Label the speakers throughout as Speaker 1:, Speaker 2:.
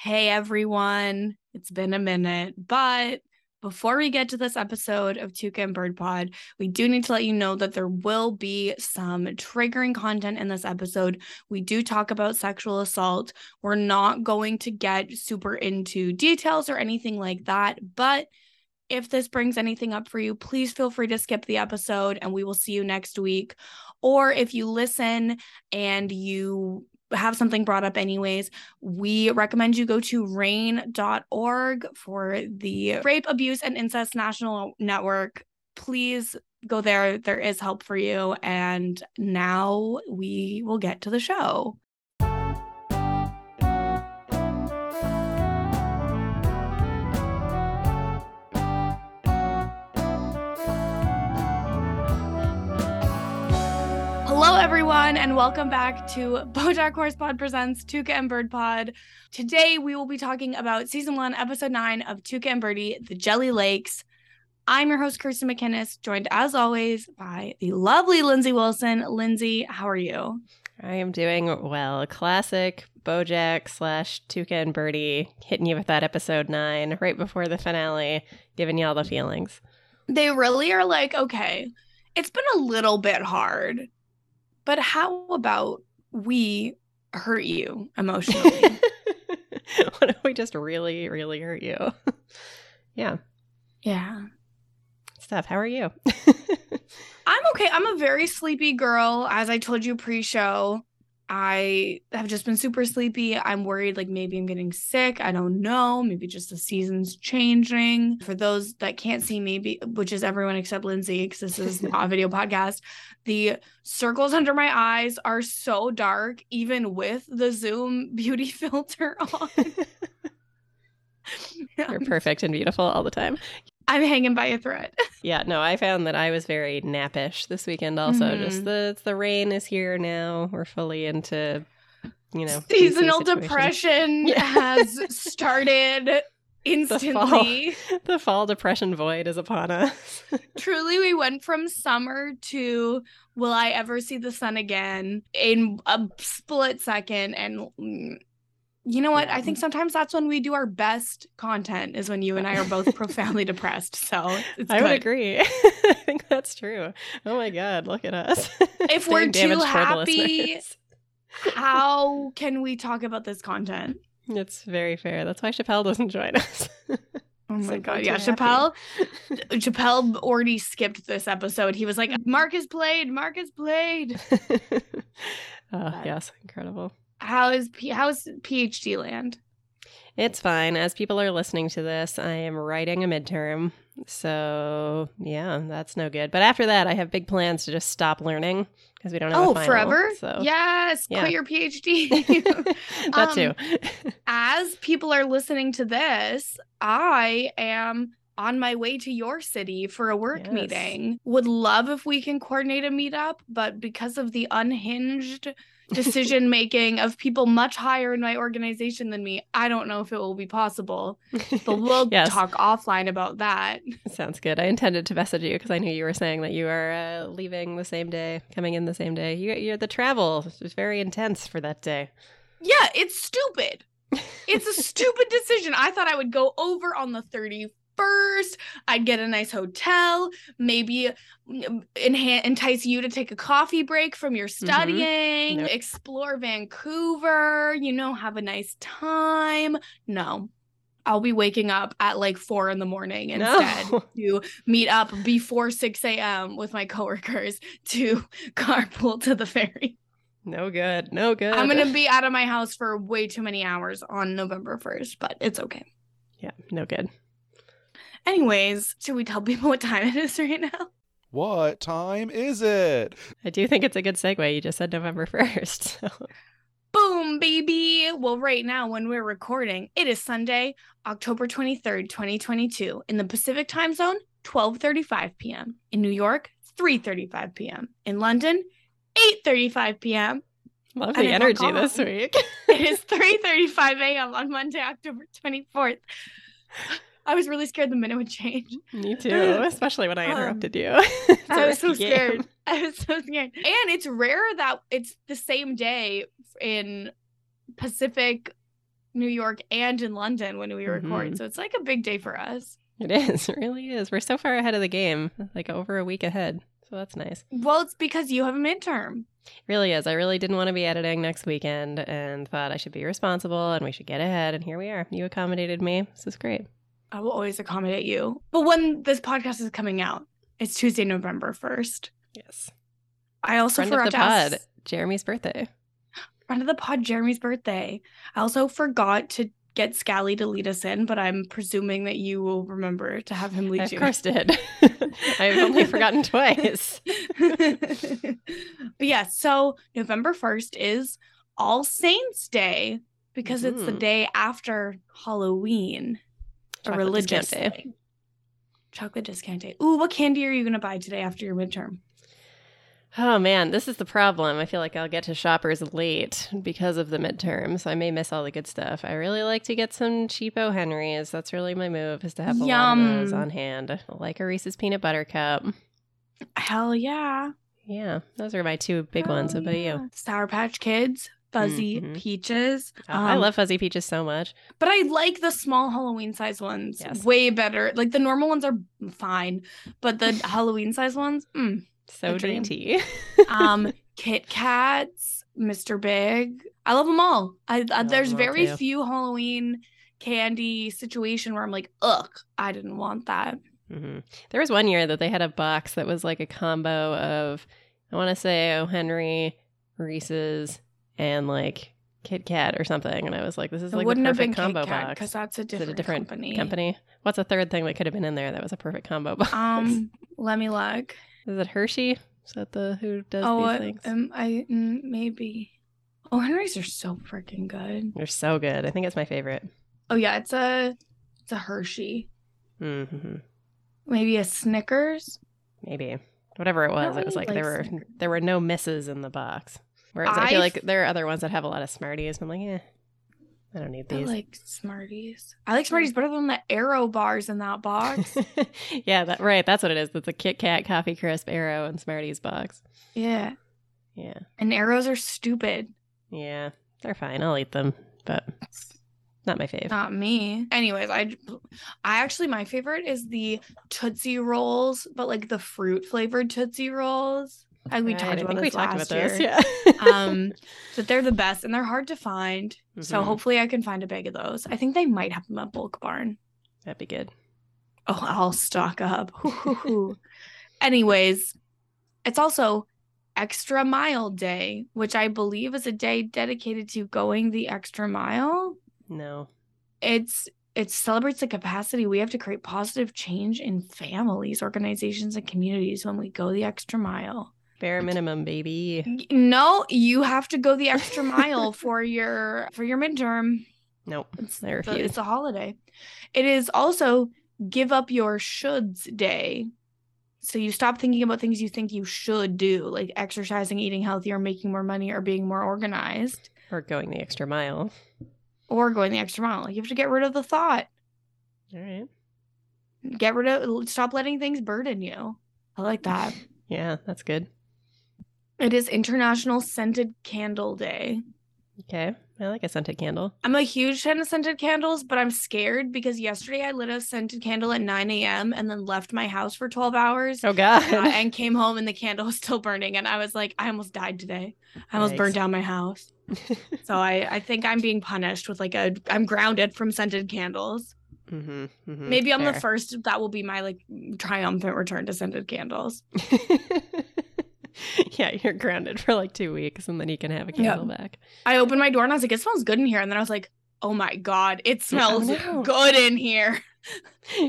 Speaker 1: Hey everyone, it's been a minute, but before we get to this episode of Tuca and Bird Pod, we do need to let you know that there will be some triggering content in this episode. We do talk about sexual assault. We're not going to get super into details or anything like that, but if this brings anything up for you, please feel free to skip the episode and we will see you next week. Or if you listen and you have something brought up anyways, we recommend you go to rainn.org for the Rape, Abuse, and Incest National Network. Please go there. There is help for you. And now we will get to the show. Everyone, and welcome back to Bojack Horse Pod presents Tuca and Bird Pod. Today, we will be talking about season one, episode nine of Tuca and Bertie, The Jelly Lakes. I'm your host, Kirsten McInnes, joined as always by the lovely Lindsay Wilson. Lindsay, how are you?
Speaker 2: I am doing well. Classic Bojack slash Tuca and Bertie hitting you with that episode nine right before the finale, giving you all the feelings.
Speaker 1: They really are like, okay, it's been a little bit hard but how about we hurt you emotionally?
Speaker 2: what if we just really, really hurt you? yeah.
Speaker 1: Yeah.
Speaker 2: Steph, how are you?
Speaker 1: I'm okay. I'm a very sleepy girl, as I told you pre show. I have just been super sleepy. I'm worried like maybe I'm getting sick. I don't know. Maybe just the season's changing. For those that can't see me, which is everyone except Lindsay, because this is not a video podcast, the circles under my eyes are so dark, even with the Zoom beauty filter on.
Speaker 2: You're perfect and beautiful all the time.
Speaker 1: I'm hanging by a thread.
Speaker 2: yeah, no, I found that I was very nappish this weekend also. Mm-hmm. Just the the rain is here now. We're fully into you know
Speaker 1: seasonal depression yeah. has started instantly.
Speaker 2: The fall, the fall depression void is upon us.
Speaker 1: Truly, we went from summer to will I ever see the sun again in a split second and mm, you know what? Yeah. I think mm-hmm. sometimes that's when we do our best content is when you and I are both profoundly depressed. So I
Speaker 2: good. would agree. I think that's true. Oh my God, look at us.
Speaker 1: If we're too happy, how can we talk about this content?
Speaker 2: It's very fair. That's why Chappelle doesn't join us.
Speaker 1: Oh my so god, yeah, Chappelle Chappelle already skipped this episode. He was like, Marcus played, Marcus played.
Speaker 2: oh, yes, incredible.
Speaker 1: How is P- how's PhD land?
Speaker 2: It's fine. As people are listening to this, I am writing a midterm. So, yeah, that's no good. But after that, I have big plans to just stop learning because we don't have
Speaker 1: oh,
Speaker 2: final,
Speaker 1: forever?
Speaker 2: So.
Speaker 1: Yes, yeah. quit your PhD.
Speaker 2: that um, too.
Speaker 1: as people are listening to this, I am on my way to your city for a work yes. meeting. Would love if we can coordinate a meetup, but because of the unhinged decision making of people much higher in my organization than me. I don't know if it will be possible, but we'll yes. talk offline about that.
Speaker 2: Sounds good. I intended to message you because I knew you were saying that you are uh, leaving the same day, coming in the same day. You, you're the travel was very intense for that day.
Speaker 1: Yeah, it's stupid. It's a stupid decision. I thought I would go over on the 30 first. I'd get a nice hotel, maybe mm, entice you to take a coffee break from your mm-hmm. studying, mm-hmm. explore Vancouver, you know, have a nice time. No. I'll be waking up at like four in the morning instead no. to meet up before 6 a.m. with my coworkers to carpool to the ferry.
Speaker 2: No good. No good.
Speaker 1: I'm going to be out of my house for way too many hours on November 1st, but it's okay.
Speaker 2: Yeah, no good.
Speaker 1: Anyways, should we tell people what time it is right now?
Speaker 3: What time is it?
Speaker 2: I do think it's a good segue. You just said November 1st. So.
Speaker 1: Boom, baby. Well, right now, when we're recording, it is Sunday, October 23rd, 2022. In the Pacific time zone, 12.35 p.m. In New York, 3.35 p.m. In London, 8.35 p.m.
Speaker 2: Love the energy this week.
Speaker 1: it is 3.35 a.m. on Monday, October 24th. I was really scared the minute would change.
Speaker 2: Me too, especially when I um, interrupted um, you.
Speaker 1: I was so scared. I was so scared. And it's rare that it's the same day in Pacific New York and in London when we record.
Speaker 2: Mhm.
Speaker 1: So it's like a big day for us.
Speaker 2: It is. It really is. We're so far ahead of the game, like over a week ahead. So that's nice.
Speaker 1: Well, it's because you have a midterm.
Speaker 2: really is. I really didn't want to be editing next weekend and thought I should be responsible and we should get ahead. And here we are. You accommodated me. This is great.
Speaker 1: I will always accommodate you. But when this podcast is coming out, it's Tuesday, November 1st.
Speaker 2: Yes.
Speaker 1: I also
Speaker 2: Friend of
Speaker 1: forgot
Speaker 2: the
Speaker 1: to
Speaker 2: pod,
Speaker 1: ask
Speaker 2: Jeremy's birthday.
Speaker 1: friend of the pod, Jeremy's birthday. I also forgot to get Scally to lead us in, but I'm presuming that you will remember to have him lead
Speaker 2: I of course did. I've only forgotten twice.
Speaker 1: but yeah, so November 1st is All Saints Day because it's the
Speaker 2: Mhm.
Speaker 1: day after Halloween, a religious
Speaker 2: discount day.
Speaker 1: day. Chocolate discount day. Ooh, what candy are you going to buy today after your midterm?
Speaker 2: Oh man, this is the problem. I feel like I'll get to shoppers late because of the midterm, so I may miss all the good stuff. I really like to get some cheapo Henrys. That's really my move, is to have a lot of those on hand. Like a Reese's peanut butter cup.
Speaker 1: Hell yeah.
Speaker 2: Yeah, those are my two big ones. What about you?
Speaker 1: Sour Patch Kids, Fuzzy
Speaker 2: Mhm.
Speaker 1: Peaches.
Speaker 2: Oh, I
Speaker 1: Um,
Speaker 2: love fuzzy peaches so much.
Speaker 1: But I like the small Halloween size ones
Speaker 2: Yes.
Speaker 1: way better. Like the normal ones are fine, but the Halloween size ones, mm.
Speaker 2: So dainty.
Speaker 1: um, Kit Kats, Mr. Big. I love them all. I, uh,
Speaker 2: love
Speaker 1: there's very
Speaker 2: too.
Speaker 1: few Halloween candy situation where I'm like, ugh, I didn't want that.
Speaker 2: hmm There was one year that they had a box that was like a combo of, I want to say, O. Henry, Reese's, and like Kit Kat or something. And I was like, this is
Speaker 1: It
Speaker 2: like
Speaker 1: wouldn't
Speaker 2: the
Speaker 1: have been
Speaker 2: perfect combo
Speaker 1: Kit Kat
Speaker 2: box.
Speaker 1: because that's a different,
Speaker 2: a different
Speaker 1: company.
Speaker 2: company? What's a third thing that could have been in there that was a perfect combo box?
Speaker 1: Um, let me look.
Speaker 2: is it Hershey? Is that the who does
Speaker 1: oh,
Speaker 2: these
Speaker 1: uh,
Speaker 2: things?
Speaker 1: um, I mm, maybe. Oh, Henry's are so freaking good.
Speaker 2: They're so good. I think it's my favorite.
Speaker 1: Oh yeah, it's a it's a Hershey.
Speaker 2: hmm
Speaker 1: Maybe a Snickers.
Speaker 2: Maybe whatever it was, it was
Speaker 1: really
Speaker 2: like there
Speaker 1: like
Speaker 2: were there were no misses in the box. Whereas I, feel like there are other ones that have a lot of Smarties. I'm like, eh, I don't need these.
Speaker 1: I like Smarties. I like Smarties better than the Aero bars in that box.
Speaker 2: yeah, that right. That's what it is. It's a Kit Kat, Coffee Crisp, Aero, and Smarties box.
Speaker 1: yeah,
Speaker 2: Yeah,
Speaker 1: and aeros are stupid.
Speaker 2: yeah, they're fine. I'll eat them, but not my fave.
Speaker 1: Not me. Anyways, I I actually my favorite is the Tootsie Rolls, but like the fruit flavored Tootsie Rolls. I we
Speaker 2: Right,
Speaker 1: talked
Speaker 2: I
Speaker 1: about
Speaker 2: think
Speaker 1: this
Speaker 2: we talked
Speaker 1: last
Speaker 2: about
Speaker 1: year.
Speaker 2: this. Yeah.
Speaker 1: um, but they're the best and they're hard to find. So
Speaker 2: Mhm.
Speaker 1: hopefully I can find a bag of those. I think they might have them at Bulk Barn.
Speaker 2: that'd be good.
Speaker 1: Oh, I'll stock up. Anyways, it's also Extra Mile Day, which I believe is a day dedicated to going the extra mile.
Speaker 2: No.
Speaker 1: It's it celebrates the capacity we have to create positive change in families, organizations, and communities when we go the extra mile.
Speaker 2: Bare minimum, baby.
Speaker 1: No, you have to go the extra mile for your for your midterm.
Speaker 2: Nope.
Speaker 1: It's,
Speaker 2: I refuse.
Speaker 1: it's a holiday. It is also give up your shoulds day. So you stop thinking about things you think you should do, like exercising, eating healthier, making more money, or being more organized,
Speaker 2: Or going the extra mile.
Speaker 1: or going the extra mile. You have to get rid of the thought.
Speaker 2: All right.
Speaker 1: Get rid of stop letting things burden you. I like that.
Speaker 2: Yeah, that's good.
Speaker 1: It is International Scented Candle Day.
Speaker 2: Okay. I like a scented candle.
Speaker 1: I'm a huge fan of scented candles, but I'm scared because yesterday I lit a scented candle at 9 a.m. and then left my house for 12 hours.
Speaker 2: Oh God.
Speaker 1: uh, and came home and the candle was still burning and i was like i almost died today i almost burned down my house so i i think i'm being punished with like a i'm grounded from scented candles
Speaker 2: hmm hmm
Speaker 1: maybe i'm the first that will be my like triumphant return to scented candles
Speaker 2: yeah, you're grounded for like two weeks, and then you can have a
Speaker 1: Yeah.
Speaker 2: candle back.
Speaker 1: i opened my door and i was like it smells good in here and then i was like oh my god it smells
Speaker 2: no.
Speaker 1: good in here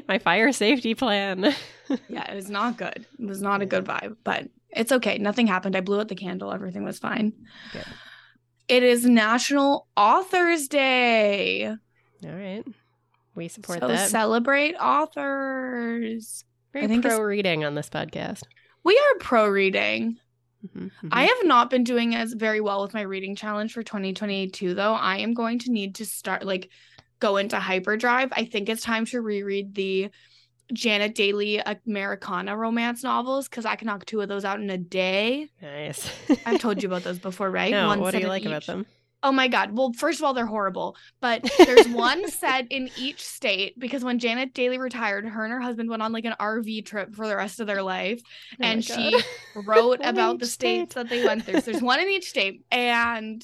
Speaker 2: My fire safety plan.
Speaker 1: yeah it was not good it was not a good vibe but it's okay nothing happened i blew out the candle everything was fine
Speaker 2: Good.
Speaker 1: it is national authors day
Speaker 2: All right, we support
Speaker 1: so
Speaker 2: that.
Speaker 1: celebrate authors.
Speaker 2: Very
Speaker 1: I think
Speaker 2: pro reading on this podcast.
Speaker 1: We are pro reading.
Speaker 2: Mhm, mhm.
Speaker 1: I have not been doing as very well with my reading challenge for 2022 though. I am going to need to start like go into hyperdrive. I think it's time to reread the Janet Dailey Americana romance novels because I can knock two of those out in a day.
Speaker 2: nice.
Speaker 1: I've told you about those before, right?
Speaker 2: No,
Speaker 1: One
Speaker 2: what do you like about them?
Speaker 1: Oh my God. Well, first of all, they're horrible. But there's one set in each state because when Janet Dailey retired, her and her husband went on like an RV trip for the rest of their life.
Speaker 2: Oh
Speaker 1: and she wrote about the states
Speaker 2: state.
Speaker 1: that they went through. So there's one in each state. And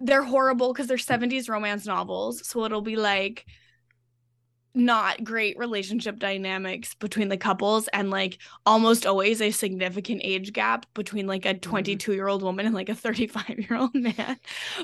Speaker 1: they're horrible because they're 70s romance novels. So it'll be like not great relationship dynamics between the couples and like almost always a significant age gap between like a 22 year old woman and like a 35 year old man.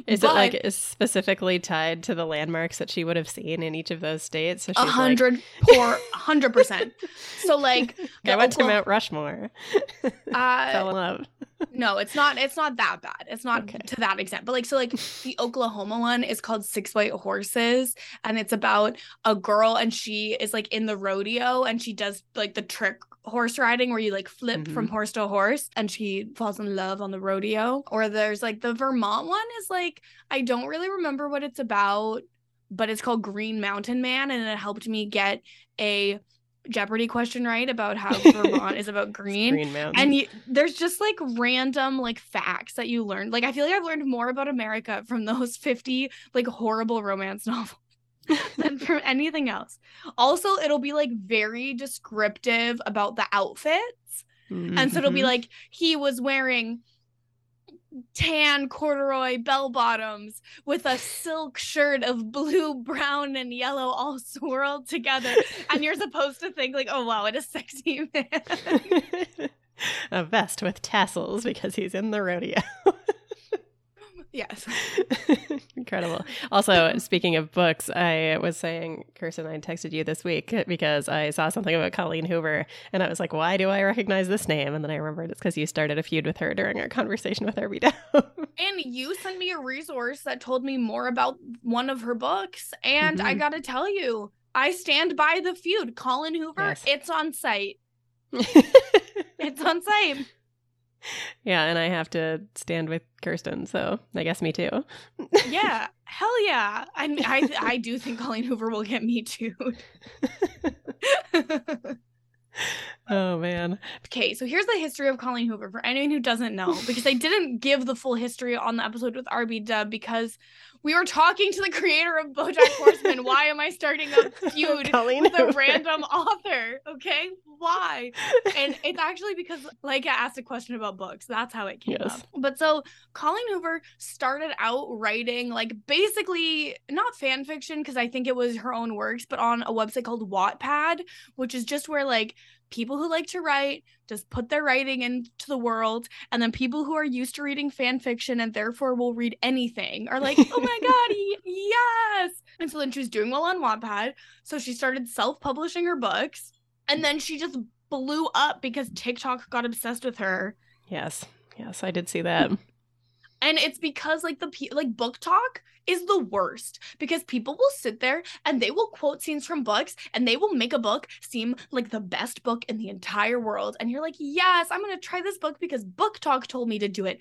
Speaker 2: Is
Speaker 1: But
Speaker 2: it like is specifically tied to the landmarks that she would have seen in each of those states? So
Speaker 1: a
Speaker 2: she's like,
Speaker 1: hundred poor hundred percent. So like
Speaker 2: I went to Mount Rushmore. Fell
Speaker 1: uh,
Speaker 2: in love.
Speaker 1: No, it's not it's not that bad. It's not
Speaker 2: Okay.
Speaker 1: to that extent. But like so like the Oklahoma one is called Six White Horses and it's about a girl and she is like in the rodeo and she does like the trick horse riding where you like flip from mm-hmm. horse to horse and she falls in love on the rodeo. Or there's like the Vermont one is like I don't really remember what it's about, but it's called Green Mountain Man and it helped me get a Jeopardy question right about how Vermont is about green.
Speaker 2: Green
Speaker 1: And you, there's just like random like facts that you learn. Like I feel like I've learned more about America from those 50 like horrible romance novels than from anything else. Also, it'll be like very descriptive about the outfits. And so it'll be
Speaker 2: Mhm.
Speaker 1: like he was wearing tan corduroy bell bottoms with a silk shirt of blue, brown, and yellow all swirled together. And you're supposed to think like, oh wow, what a sexy man.
Speaker 2: a vest with tassels because he's in the rodeo.
Speaker 1: Yes.
Speaker 2: Incredible. Also, speaking of books, I was saying, Kirsten, I texted you this week because I saw something about Colleen Hoover, and I was like, "Why do I recognize this name?" And then I remembered it's because you started a feud with her during our conversation with Herbie Dow.
Speaker 1: And you sent me a resource that told me more about one of her books. And I
Speaker 2: Mhm.
Speaker 1: gotta tell you, I stand by the feud. Colleen Hoover,
Speaker 2: Yes.
Speaker 1: it's on site. It's on site.
Speaker 2: Yeah, and I have to stand with Kirsten, so I guess me too.
Speaker 1: Yeah. Hell yeah. I I I do think Colleen Hoover will get me too.
Speaker 2: oh man.
Speaker 1: okay, so here's the history of Colleen Hoover for anyone who doesn't know, because I didn't give the full history on the episode with RB Dub because we were talking to the creator of BoJack Horseman. Why am I starting a feud with a random author? Okay, why? And it's actually because Leica asked a question about books. That's how it came
Speaker 2: Yes.
Speaker 1: up. But so Colleen Hoover started out writing like basically not fan fiction because I think it was her own works, but on a website called Wattpad, which is just where like people who like to write just put their writing into the world and then people who are used to reading fan fiction and therefore will read anything are like oh my god y- yes and so then she was doing well on wattpad so she started self-publishing her books and then she just blew up because tiktok got obsessed with her
Speaker 2: Yes. Yes, I did see that.
Speaker 1: and it's because like the pe- like BookTok is the worst because people will sit there and they will quote scenes from books and they will make a book seem like the best book in the entire world. And you're like yes i'm going to try this book because BookTok told me to do it.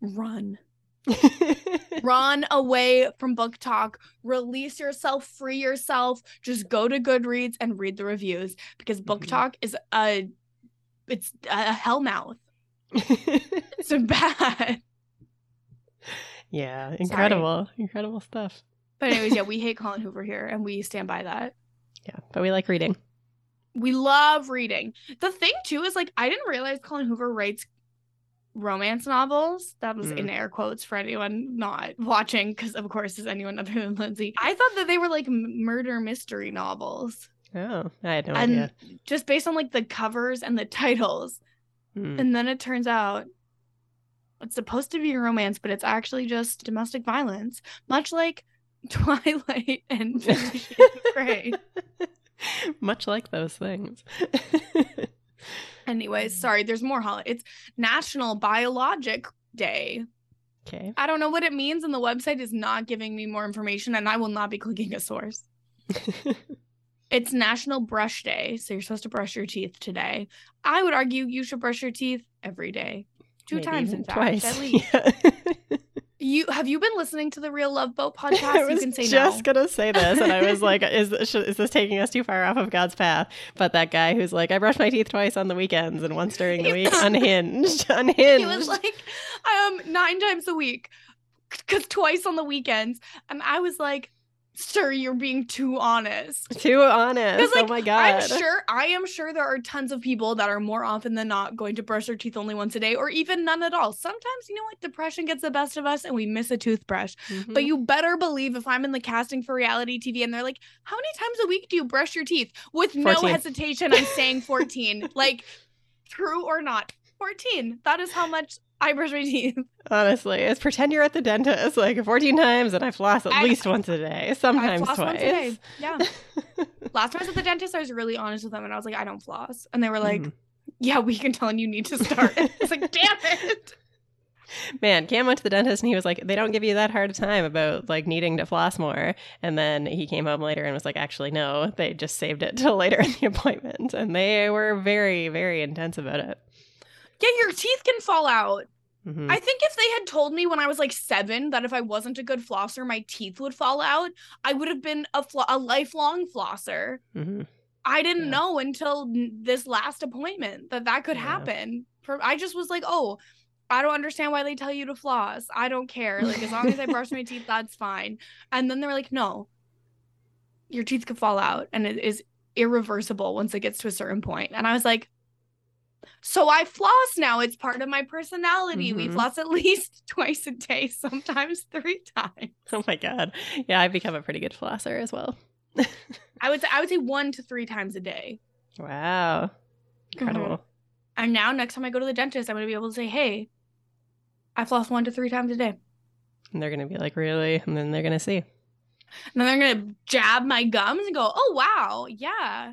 Speaker 1: Run. Run away from BookTok. Release yourself free yourself. Just go to goodreads and read the reviews because book
Speaker 2: Mhm.
Speaker 1: talk is a it's a hellmouth. It's bad
Speaker 2: yeah, incredible. Incredible stuff.
Speaker 1: but anyways yeah we hate colleen hoover here and we stand by that
Speaker 2: Yeah, but we like reading.
Speaker 1: we love reading the thing too is like i didn't realize colleen hoover writes romance novels that was in air quotes for anyone not watching because of course is anyone other than lindsay i thought that they were like murder mystery novels
Speaker 2: Oh, I had no
Speaker 1: and
Speaker 2: idea.
Speaker 1: just based on like the covers and the titles
Speaker 2: Hmm.
Speaker 1: and then it turns out it's supposed to be a romance but it's actually just domestic violence much like twilight and Fifty Grey.
Speaker 2: Much like those things.
Speaker 1: anyways mm. sorry there's more holiday it's national biologic day
Speaker 2: okay.
Speaker 1: i don't know what it means and the website is not giving me more information and i will not be clicking a source it's national brush day so you're supposed to brush your teeth today i would argue you should brush your teeth every day two
Speaker 2: Maybe
Speaker 1: times in fact
Speaker 2: twice.
Speaker 1: at least
Speaker 2: Yeah.
Speaker 1: you have you been listening to the real love boat podcast you
Speaker 2: was
Speaker 1: can say
Speaker 2: just
Speaker 1: no
Speaker 2: gonna say this, and I was like, "Is this, is this taking us too far off of God's path?" But that guy who's like, "I brush my teeth twice on the weekends and once during the week," unhinged, unhinged.
Speaker 1: he was like um nine times a week because twice on the weekends. And I was like, sir, you're being too honest.
Speaker 2: Too honest.
Speaker 1: like,
Speaker 2: oh my god.
Speaker 1: I'm sure I am sure there are tons of people that are more often than not going to brush their teeth only once a day or even none at all. Sometimes you know what depression gets the best of us and we miss a toothbrush.
Speaker 2: Mhm.
Speaker 1: But you better believe if I'm in the casting for reality TV and they're like, "How many times a week do you brush your teeth?" with no hesitation I'm saying 14. like true or not? 14. That is how much I brush my teeth.
Speaker 2: Honestly, it's pretend you're at the dentist like 14 times and I floss at
Speaker 1: I-
Speaker 2: least once a day,
Speaker 1: I
Speaker 2: sometimes
Speaker 1: floss
Speaker 2: twice.
Speaker 1: once a day. Yeah. Last time I was at the dentist, I was really honest with them and I was like, I don't floss. And they were like,
Speaker 2: Mhm.
Speaker 1: Yeah, we can tell and you need to start. it's like, damn it.
Speaker 2: Man, Cam went to the dentist and he was like, they don't give you that hard a time about like needing to floss more. And then he came home later and was like, actually, no, they just saved it till later in the appointment. And they were very, very intense about it.
Speaker 1: Yeah, your teeth can fall out.
Speaker 2: Mhm.
Speaker 1: I think if they had told me when I was like seven that if I wasn't a good flosser, my teeth would fall out, I would have been a, flo- a lifelong flosser.
Speaker 2: Mhm.
Speaker 1: I didn't
Speaker 2: Yeah.
Speaker 1: know until this last appointment that that could
Speaker 2: Yeah.
Speaker 1: happen. I just was like, oh, I don't understand why they tell you to floss. I don't care. Like as long as I brush my teeth, that's fine. And then they're like, no, your teeth could fall out, and it is irreversible once it gets to a certain point. And I was like. So I floss now. It's part of my personality. We
Speaker 2: Mhm.
Speaker 1: floss at least twice a day, sometimes three times.
Speaker 2: Oh my God. Yeah, I've become a pretty good flosser as well.
Speaker 1: I would say I would say one to three times a day.
Speaker 2: Wow. Incredible.
Speaker 1: And now, next time I go to the dentist, I'm going to be able to say, hey, I floss one to three times a day. And
Speaker 2: they're going to be like, really? And then they're going to see.
Speaker 1: And then they're going to jab my gums and go, oh, wow, yeah.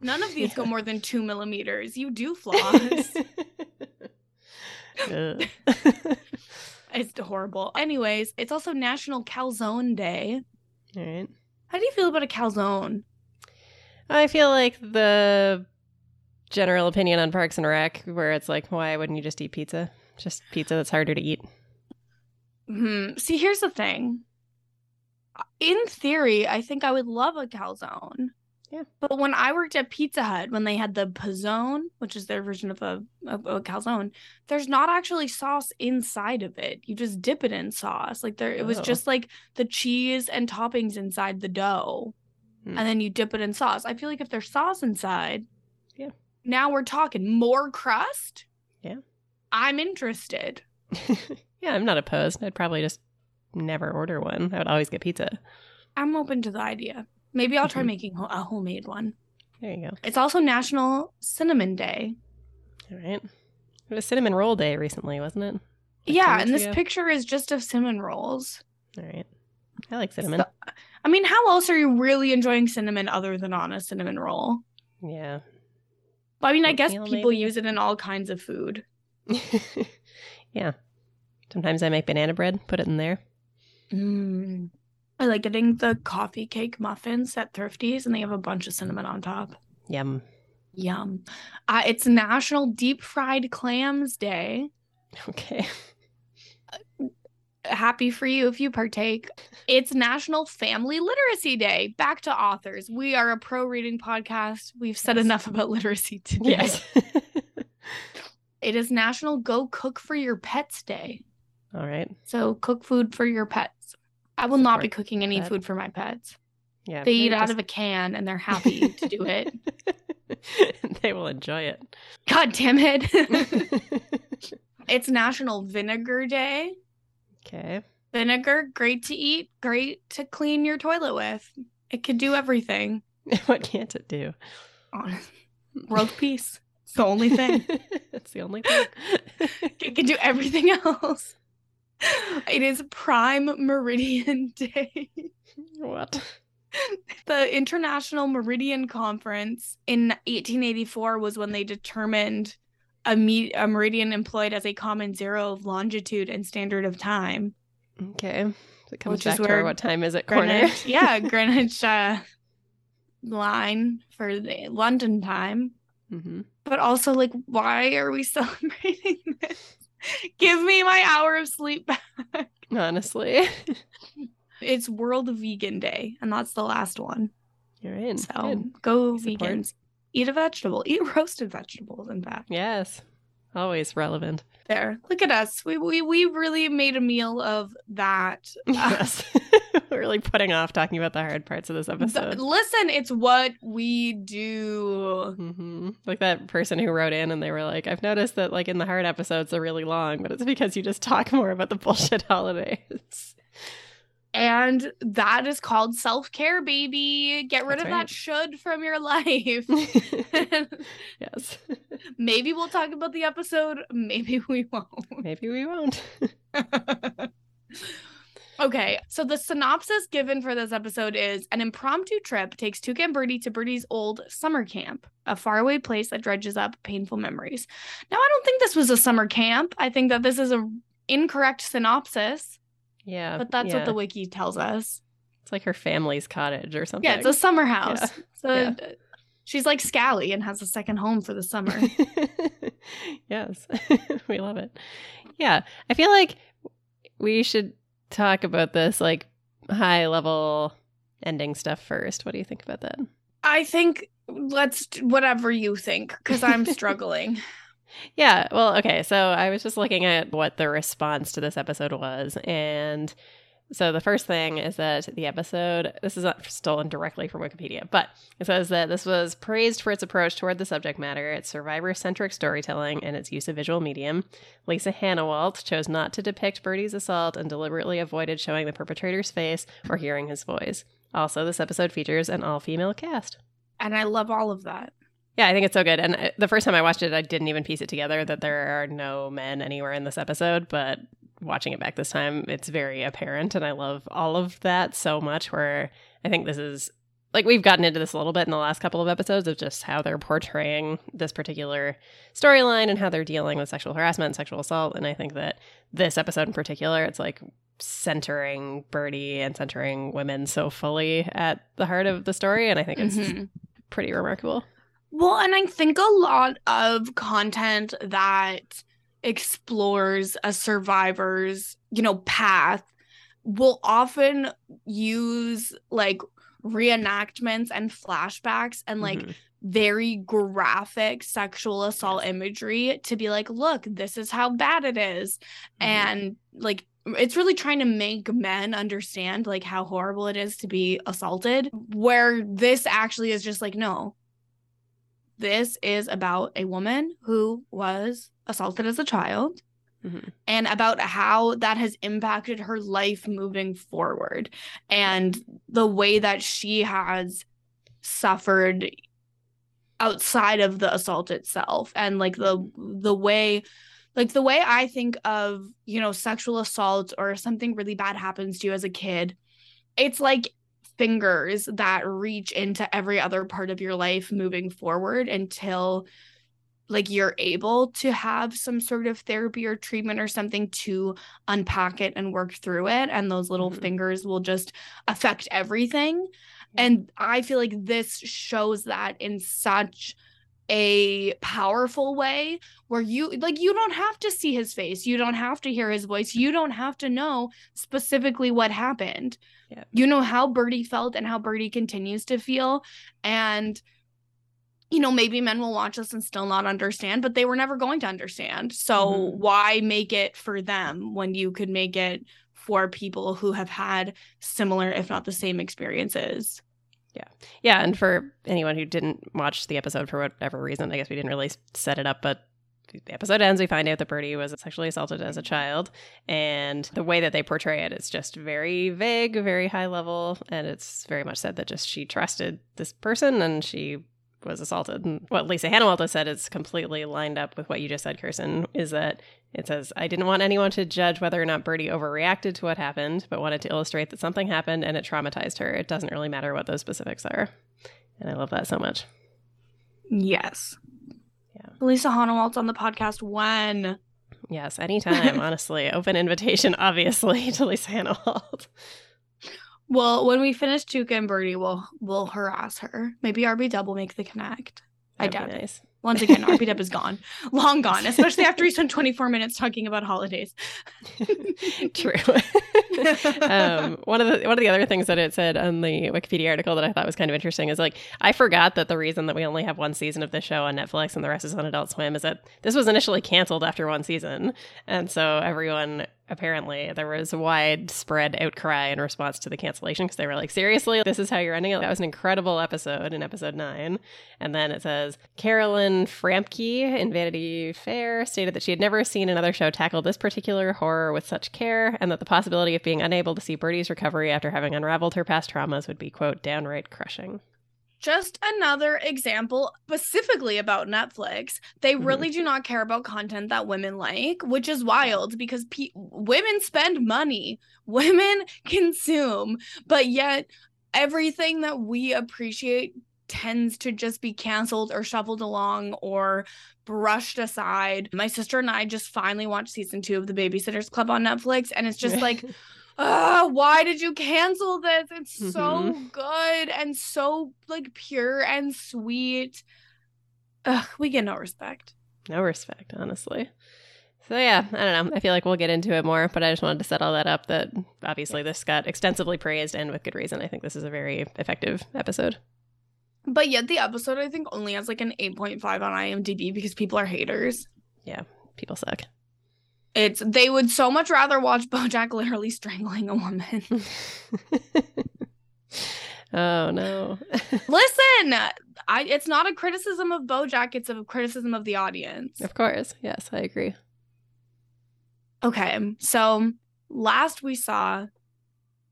Speaker 1: None of these go more than two millimeters. You do floss. It's horrible. Anyways, it's also National Calzone Day.
Speaker 2: All right.
Speaker 1: How do you feel about a calzone?
Speaker 2: I feel like the general opinion on Parks and Rec, where it's like, why wouldn't you just eat pizza? Just pizza that's harder to eat.
Speaker 1: Hmm. See, here's the thing. In theory, I think I would love a calzone.
Speaker 2: Yeah.
Speaker 1: But when I worked at Pizza Hut, when they had the pizzone, which is their version of a, of a calzone, there's not actually sauce inside of it. You just dip it in sauce. Like there, it was
Speaker 2: Oh.
Speaker 1: just like the cheese and toppings inside the dough,
Speaker 2: Hmm.
Speaker 1: and then you dip it in sauce. I feel like if there's sauce inside,
Speaker 2: Yeah.
Speaker 1: Now we're talking more crust.
Speaker 2: Yeah.
Speaker 1: I'm interested.
Speaker 2: yeah, I'm not opposed. I'd probably just never order one. I would always get pizza.
Speaker 1: I'm open to the idea. Maybe I'll try
Speaker 2: Mhm.
Speaker 1: making a homemade one.
Speaker 2: There you go.
Speaker 1: It's also National Cinnamon Day.
Speaker 2: All right. It was cinnamon roll day recently, wasn't it? Like
Speaker 1: yeah, and this
Speaker 2: ago?
Speaker 1: picture is just of cinnamon rolls.
Speaker 2: All right. I like cinnamon.
Speaker 1: So- I mean, how else are you really enjoying cinnamon other than on a cinnamon roll?
Speaker 2: yeah.
Speaker 1: But I mean, I guess people
Speaker 2: maybe?
Speaker 1: use it in all kinds of food.
Speaker 2: yeah. Sometimes I make banana bread, put it in there.
Speaker 1: Mm. I like getting the coffee cake muffins at Thrifties, and they have a bunch of cinnamon on top.
Speaker 2: Yum.
Speaker 1: Yum. Uh, it's National Deep Fried Clams Day.
Speaker 2: Okay.
Speaker 1: Happy for you if you partake. It's National Family Literacy Day. Back to authors. We are a pro reading podcast. We've said
Speaker 2: Yes.
Speaker 1: enough about literacy today.
Speaker 2: Yes.
Speaker 1: It is National Go Cook for Your Pets Day.
Speaker 2: All right.
Speaker 1: So cook food for your pets. I will not be cooking any
Speaker 2: that.
Speaker 1: food for my pets.
Speaker 2: Yeah.
Speaker 1: They eat
Speaker 2: maybe
Speaker 1: out of a can and they're happy to do it.
Speaker 2: they will enjoy it.
Speaker 1: God damn it. it's National Vinegar Day.
Speaker 2: okay.
Speaker 1: Vinegar, great to eat, great to clean your toilet with. It can do everything.
Speaker 2: what can't it do?
Speaker 1: Honest. World peace. It's the only thing.
Speaker 2: it's the only thing.
Speaker 1: It can do everything else. It is Prime Meridian Day.
Speaker 2: what?
Speaker 1: The International Meridian Conference in 1884 was when they determined a, me- a meridian employed as a common zero of longitude and standard of time.
Speaker 2: Okay. So it comes
Speaker 1: Which is
Speaker 2: back to
Speaker 1: where
Speaker 2: what time is it corner.
Speaker 1: Greenwich, yeah, Greenwich uh, line for the London time.
Speaker 2: hmm
Speaker 1: But also, like, why are we celebrating this? Give me my hour of sleep back.
Speaker 2: Honestly.
Speaker 1: It's World Vegan Day, and that's the last one.
Speaker 2: You're in.
Speaker 1: So
Speaker 2: Good.
Speaker 1: go
Speaker 2: Support.
Speaker 1: vegans. Eat a vegetable. Eat roasted vegetables, in fact.
Speaker 2: Yes. Always relevant.
Speaker 1: There. Look at us. We we we really made a meal of that.
Speaker 2: Yes. We're really putting off talking about the hard parts of this episode.
Speaker 1: Th- listen, it's what we do.
Speaker 2: hmm Like that person who wrote in and they were like, I've noticed that like in the hard episodes are really long, but it's because you just talk more about the bullshit holidays.
Speaker 1: And that is called self care, baby. Get rid
Speaker 2: That's
Speaker 1: of
Speaker 2: right.
Speaker 1: that should from your life.
Speaker 2: yes.
Speaker 1: maybe we'll talk about the episode. Maybe we won't.
Speaker 2: Maybe we won't.
Speaker 1: okay, so the synopsis given for this episode is an impromptu trip takes Tuca and Bertie to Bertie's old summer camp, a faraway place that dredges up painful memories. Now, I don't think this was a summer camp. I think that this is a incorrect synopsis,
Speaker 2: Yeah.
Speaker 1: but that's
Speaker 2: yeah.
Speaker 1: what the wiki tells us.
Speaker 2: It's like her family's cottage or something.
Speaker 1: Yeah, it's a summer house.
Speaker 2: Yeah.
Speaker 1: So
Speaker 2: Yeah.
Speaker 1: uh, she's like Scally and has a second home for the summer.
Speaker 2: yes. we love it. Yeah. I feel like we should talk about this like high level ending stuff first. What do you think about that?
Speaker 1: I think let's whatever you think because I'm struggling.
Speaker 2: Yeah, well, okay. So I was just looking at what the response to this episode was. And so the first thing is that the episode, this is not stolen directly from Wikipedia, but it says that this was praised for its approach toward the subject matter, its survivor centric storytelling, and its use of visual medium. Lisa Hanawalt chose not to depict Bertie's assault and deliberately avoided showing the perpetrator's face or hearing his voice. Also, this episode features an all female cast.
Speaker 1: and I love all of that.
Speaker 2: Yeah, I think it's so good. And uh, the first time I watched it, I didn't even piece it together that there are no men anywhere in this episode. But watching it back this time, it's very apparent. And I love all of that so much. Where I think this is like we've gotten into this a little bit in the last couple of episodes of just how they're portraying this particular storyline and how they're dealing with sexual harassment and sexual assault. And I think that this episode in particular, it's like centering Bertie and centering women so fully at the heart of the story. And I think it's
Speaker 1: Mhm.
Speaker 2: pretty remarkable.
Speaker 1: Well, and I think a lot of content that explores a survivor's, you know, path will often use like reenactments and flashbacks and like
Speaker 2: Mhm.
Speaker 1: very graphic sexual assault imagery to be like, look, this is how bad it is.
Speaker 2: Mhm.
Speaker 1: And like it's really trying to make men understand like how horrible it is to be assaulted where this actually is just like no this is about a woman who was assaulted as a child
Speaker 2: Mhm.
Speaker 1: and about how that has impacted her life moving forward and the way that she has suffered outside of the assault itself and like the the way like the way I think of, you know, sexual assault or something really bad happens to you as a kid, it's like fingers that reach into every other part of your life moving forward until like you're able to have some sort of therapy or treatment or something to unpack it and work through it and those little
Speaker 2: Mhm.
Speaker 1: fingers will just affect everything and i feel like this shows that in such a powerful way where you like you don't have to see his face you don't have to hear his voice you don't have to know specifically what happened
Speaker 2: Yeah.
Speaker 1: you know how bertie felt and how bertie continues to feel and you know maybe men will watch this and still not understand but they were never going to understand so
Speaker 2: Mhm.
Speaker 1: why make it for them when you could make it for people who have had similar if not the same experiences
Speaker 2: Yeah, Yeah. and for anyone who didn't watch the episode for whatever reason, I guess we didn't really set it up, but the episode ends, we find out that Bertie was sexually assaulted as a child, and the way that they portray it is just very vague, very high level, and it's very much said that just she trusted this person and she was assaulted. And what Lisa Hanawalt has said is completely lined up with what you just said, Kirsten, is that it says, I didn't want anyone to judge whether or not Bertie overreacted to what happened, but wanted to illustrate that something happened and it traumatized her. It doesn't really matter what those specifics are. And I love that so much.
Speaker 1: yes
Speaker 2: Yeah.
Speaker 1: lisa Hanawalt's on the podcast when
Speaker 2: Yes, anytime, honestly. Open invitation, obviously, to Lisa Hanawalt.
Speaker 1: Well when we finish Tuca and bertie we'll we'll harass her maybe rb dub will make the connect I
Speaker 2: That'd
Speaker 1: doubt
Speaker 2: be
Speaker 1: it.
Speaker 2: nice.
Speaker 1: Once again, RPW is gone, long gone, especially after he spent 24 minutes talking about holidays.
Speaker 2: True. um, one of the one of the other things that it said on the Wikipedia article that I thought was kind of interesting is like I forgot that the reason that we only have one season of the show on Netflix and the rest is on Adult Swim is that this was initially canceled after one season, and so everyone apparently there was a widespread outcry in response to the cancellation because they were like seriously? This is how you're ending it? That was an incredible episode in episode 9 and then it says carolyn framke in vanity fair stated that she had never seen another show tackle this particular horror with such care and that the possibility of being unable to see bertie's recovery after having unraveled her past traumas would be quote downright crushing
Speaker 1: just another example specifically about Netflix. They
Speaker 2: Mhm.
Speaker 1: really do not care about content that women like, which is wild because pe- women spend money, women consume, but yet everything that we appreciate tends to just be canceled or shuffled along or brushed aside. My sister and I just finally watched season 2 of The Babysitters Club on Netflix and it's just like ah, why did you cancel this? It's so
Speaker 2: Mhm.
Speaker 1: good and so like pure and sweet. Ugh, we get no respect.
Speaker 2: no respect honestly so yeah i don't know i feel like we'll get into it more but i just wanted to set all that up that obviously this got extensively praised and with good reason i think this is a very effective episode
Speaker 1: But yet the episode I think only has like an 8.5 on IMDb because people are haters.
Speaker 2: Yeah, people suck
Speaker 1: It's they would so much rather watch BoJack literally strangling a woman.
Speaker 2: oh no
Speaker 1: Listen, I it's not a criticism of BoJack, it's a criticism of the audience.
Speaker 2: of course yes i agree
Speaker 1: Okay, so last we saw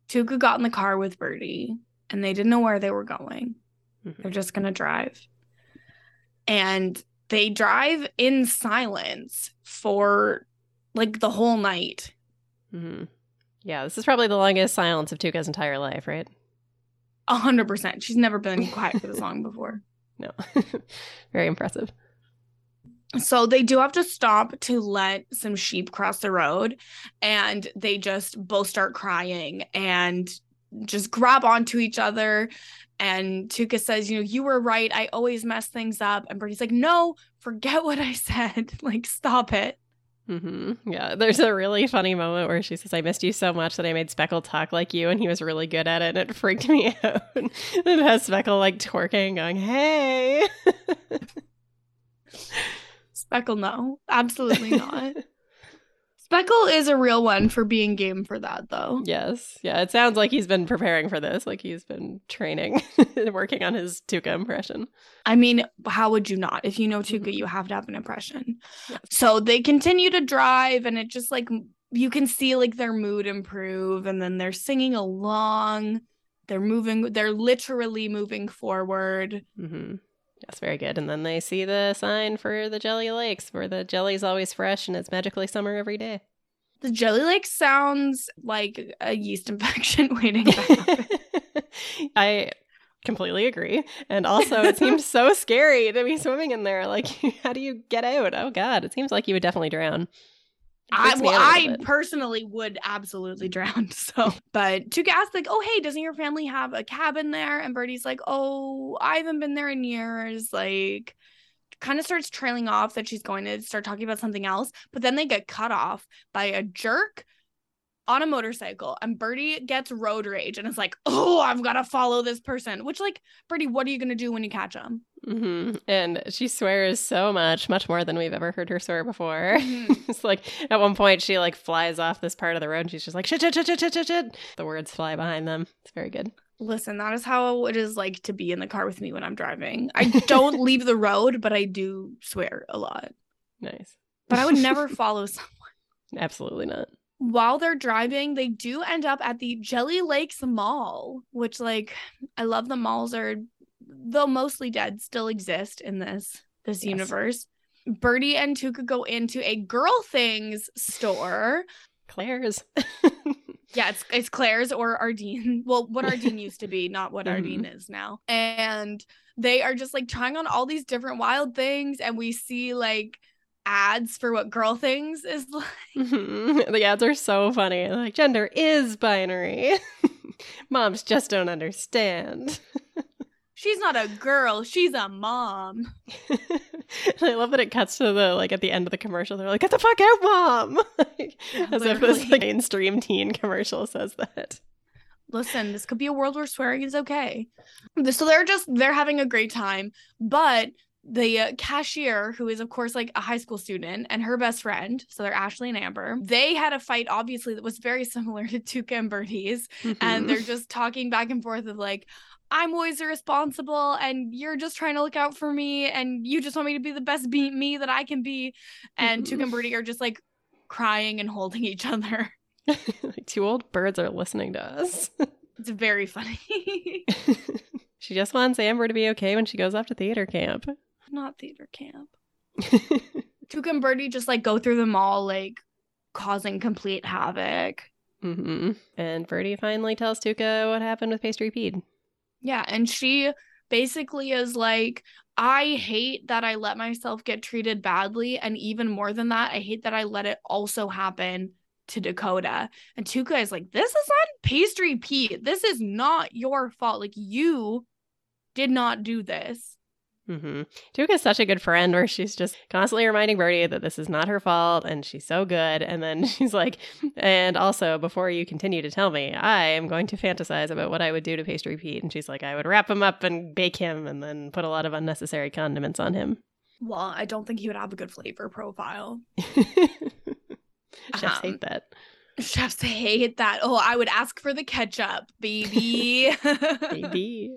Speaker 1: Tuca got in the car with Bertie and they didn't know where they were going.
Speaker 2: Mhm.
Speaker 1: They're just gonna drive. And they drive in silence for like the whole night.
Speaker 2: Mhm. yeah this is probably the longest silence of tuca's entire life right
Speaker 1: A hundred percent. She's never been quiet for this long before.
Speaker 2: no very impressive
Speaker 1: So they do have to stop to let some sheep cross the road, and they just both start crying and just grab onto each other. And Tuca says, You know, you were right. I always mess things up. And Bertie's like, No, forget what I said. like, stop it.
Speaker 2: Hmm Yeah, there's a really funny moment where she says, "I missed you so much that I made Speckle talk like you, and he was really good at it, and it freaked me out." it has Speckle like twerking, going, "Hey."
Speaker 1: Speckle, no, absolutely not. Speckle is a real one for being game for that, though.
Speaker 2: yes, yeah. It sounds like he's been preparing for this, like he's been training, and working on his Tuca impression.
Speaker 1: I mean, how would you not? If you know Tuca, you have to have an impression. So they continue to drive, and it just like you can see like their mood improve, and then they're singing along. They're moving, they're literally moving forward.
Speaker 2: hmm Yes, very good. And then they see the sign for the Jelly Lakes, where the jelly's always fresh and it's magically summer every day.
Speaker 1: The jelly lake sounds like a yeast infection waiting to happen.
Speaker 2: I completely agree. And also, it seems so scary to be swimming in there. Like, how do you get out? Oh, God. It seems like you would definitely drown.
Speaker 1: I well, I personally would absolutely drown. So, but Tuca asks like, "Oh, hey, doesn't your family have a cabin there?" And Bertie's like, "Oh, I haven't been there in years." Like, kind of starts trailing off that she's going to start talking about something else, but then they get cut off by a jerk on a motorcycle, and Bertie gets road rage and it's like, "Oh, I've got to follow this person." Which, like, Bertie, what are you gonna do when you catch him?
Speaker 2: hmm And she swears so much, much more than we've ever heard her swear before.
Speaker 1: Mhm.
Speaker 2: it's like at one point she like flies off this part of the road and she's just like shit shit shit shit shit shit shit. The words fly behind them. It's very good.
Speaker 1: Listen, that is how it is like to be in the car with me when I'm driving. I don't leave the road, but I do swear a lot.
Speaker 2: Nice.
Speaker 1: But I would never follow someone.
Speaker 2: Absolutely not.
Speaker 1: While they're driving, they do end up at the Jelly Lakes Mall, which like I love the malls are though mostly dead, still exist in this this
Speaker 2: Yes.
Speaker 1: universe. Bertie and Tuca go into a girl things store.
Speaker 2: Claire's.
Speaker 1: Yeah, it's it's Claire's or Ardene. Well, what Ardene used to be, not what
Speaker 2: Mhm.
Speaker 1: Ardene is now. And they are just like trying on all these different wild things, and we see like ads for what girl things is like.
Speaker 2: Mhm. The ads are so funny. Like gender is binary. Moms just don't understand.
Speaker 1: She's not a girl, she's a mom.
Speaker 2: I love that it cuts to the like at the end of the commercial. They're like, "Get the fuck out, mom!" like,
Speaker 1: Yeah,
Speaker 2: as if this like mainstream teen commercial says that.
Speaker 1: Listen, this could be a world where swearing is okay. So they're just they're having a great time, but the uh, cashier who is of course like a high school student and her best friend so they're ashley and amber they had a fight obviously that was very similar to tuca and bertie's and they're just talking back and forth of like i'm always irresponsible and you're just trying to look out for me and you just want me to be the best be- me that i can be and tuca and bertie are just like crying and holding each other
Speaker 2: like two old birds are listening to us.
Speaker 1: it's very funny
Speaker 2: she just wants Amber to be okay when she goes off to theater camp.
Speaker 1: Not theater camp tuca and bertie just like go through the mall like causing complete havoc
Speaker 2: hmm And Bertie finally tells Tuca what happened with Pastry Pete.
Speaker 1: Yeah, and she basically is like, I hate that I let myself get treated badly. And even more than that, I hate that I let it also happen to Dakota. And Tuca is like, This is on Pastry Pete. This is not your fault. Like, you did not do this.
Speaker 2: Hmm is such a good friend where she's just constantly reminding Bertie that this is not her fault and she's so good. And then she's like, and also, before you continue to tell me, I am going to fantasize about what I would do to Pastry Pete. And she's like, I would wrap him up and bake him and then put a lot of unnecessary condiments on him.
Speaker 1: Well, I don't think he would have a good flavor profile.
Speaker 2: Chefs
Speaker 1: Um,
Speaker 2: hate that.
Speaker 1: Chefs hate that. Oh, I would ask for the ketchup, baby.
Speaker 2: Baby.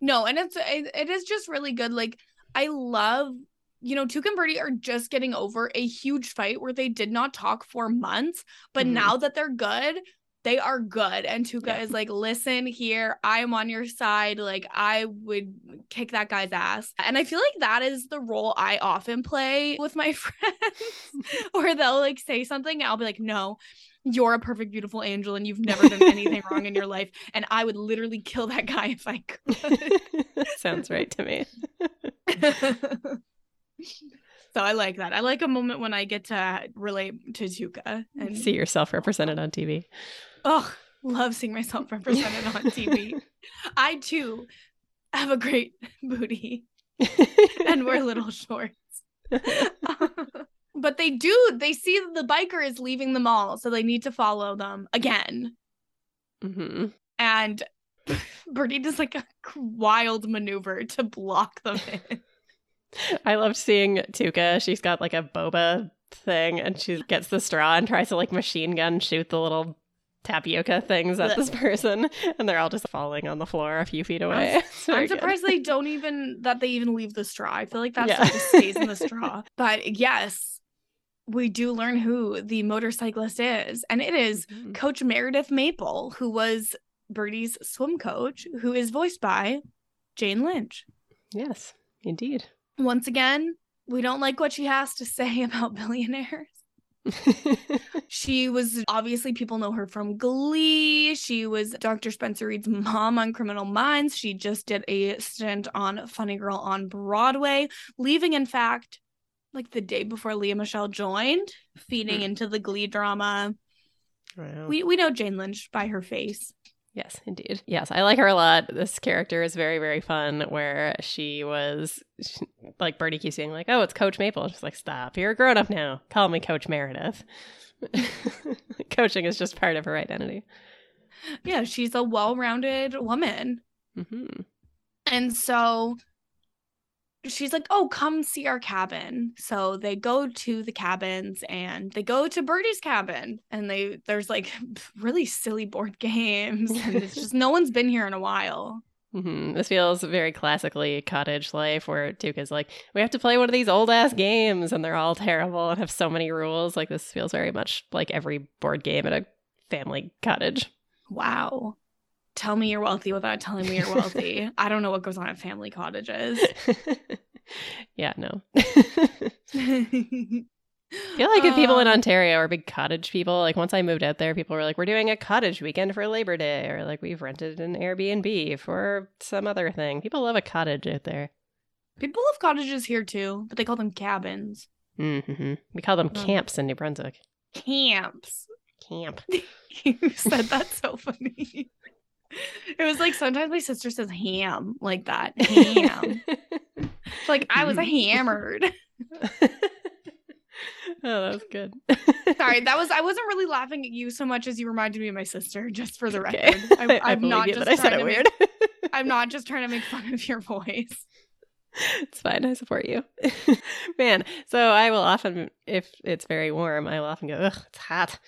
Speaker 1: No, and it's it, it is just really good. Like I love, you know, Tuca and Bertie are just getting over a huge fight where they did not talk for months, but
Speaker 2: Mhm.
Speaker 1: now that they're good, they are good. And Tuca
Speaker 2: Yeah.
Speaker 1: is like, listen here, I am on your side. Like I would kick that guy's ass. And I feel like that is the role I often play with my friends, where they'll like say something, and I'll be like, no. You're a perfect, beautiful angel, and you've never done anything wrong in your life. And I would literally kill that guy if I could.
Speaker 2: Sounds right to me.
Speaker 1: so I like that. I like a moment when I get to relate to Tuca and
Speaker 2: See yourself represented on TV.
Speaker 1: oh, love seeing myself represented on TV. I too have a great booty and wear little shorts. But they do, they see that the biker is leaving the mall, so they need to follow them again.
Speaker 2: hmm
Speaker 1: And Bertie does like a wild maneuver to block them in.
Speaker 2: I loved seeing Tuca. She's got like a boba thing and she gets the straw and tries to like machine gun shoot the little tapioca things at this person and they're all just falling on the floor a few feet away.
Speaker 1: I'm
Speaker 2: good.
Speaker 1: surprised they don't even that they even leave the straw. I feel like that
Speaker 2: Yeah.
Speaker 1: stuff just stays in the straw. But yes, we do learn who the motorcyclist is, and it is
Speaker 2: Mhm.
Speaker 1: Coach Meredith Maple, who was Bertie's swim coach, who is voiced by Jane Lynch.
Speaker 2: Yes, indeed.
Speaker 1: Once again, we don't like what she has to say about billionaires. She was obviously people know her from Glee. She was Dr. Spencer Reid's mom on Criminal Minds. She just did a stint on Funny Girl on Broadway, leaving, in fact, like the day before Lea Michele joined, feeding
Speaker 2: Hmm.
Speaker 1: into the Glee drama.
Speaker 2: Wow.
Speaker 1: We we know Jane Lynch by her face.
Speaker 2: Yes, indeed. Yes, I like her a lot. This character is very, very fun. Where she was, she, like Bertie keeps saying, like, "Oh, it's Coach Maple." She's like, "Stop! You're a grown up now. Call me Coach Meredith." Coaching is just part of her identity.
Speaker 1: Yeah, she's a well-rounded woman.
Speaker 2: hmm
Speaker 1: And so she's like, Oh, come see our cabin. So they go to the cabins and they go to Bertie's cabin and they there's like really silly board games. And it's just no one's been here in a while.
Speaker 2: hmm This feels very classically cottage life, where Duke is like, "We have to play one of these old ass games," and they're all terrible and have so many rules. Like this feels very much like every board game at a family cottage.
Speaker 1: Wow. Tell me you're wealthy without telling me you're wealthy. I don't know what goes on at family cottages.
Speaker 2: yeah, no.
Speaker 1: I
Speaker 2: feel like if people in Ontario are big cottage people, like once I moved out there, people were like, "We're doing a cottage weekend for Labor Day," or like, "We've rented an Airbnb for some other thing." People love a cottage out there.
Speaker 1: people love cottages here too, but they call them cabins.
Speaker 2: hmm We call them
Speaker 1: Um,
Speaker 2: camps in New Brunswick.
Speaker 1: Camps.
Speaker 2: Camp.
Speaker 1: you said that so funny. It was like sometimes my sister says ham like that. Ham. like I was mm. hammered.
Speaker 2: oh, that was good.
Speaker 1: Sorry, that was I wasn't really laughing at you so much as you reminded me of my sister, just for the
Speaker 2: Okay.
Speaker 1: record. I,
Speaker 2: I
Speaker 1: I'm
Speaker 2: believe
Speaker 1: not just
Speaker 2: I said
Speaker 1: trying
Speaker 2: it
Speaker 1: to
Speaker 2: weird.
Speaker 1: Make, I'm not just trying to make fun of your voice.
Speaker 2: it's fine. I support you. Man, so I will often, if it's very warm, I will often go, ugh, it's hot.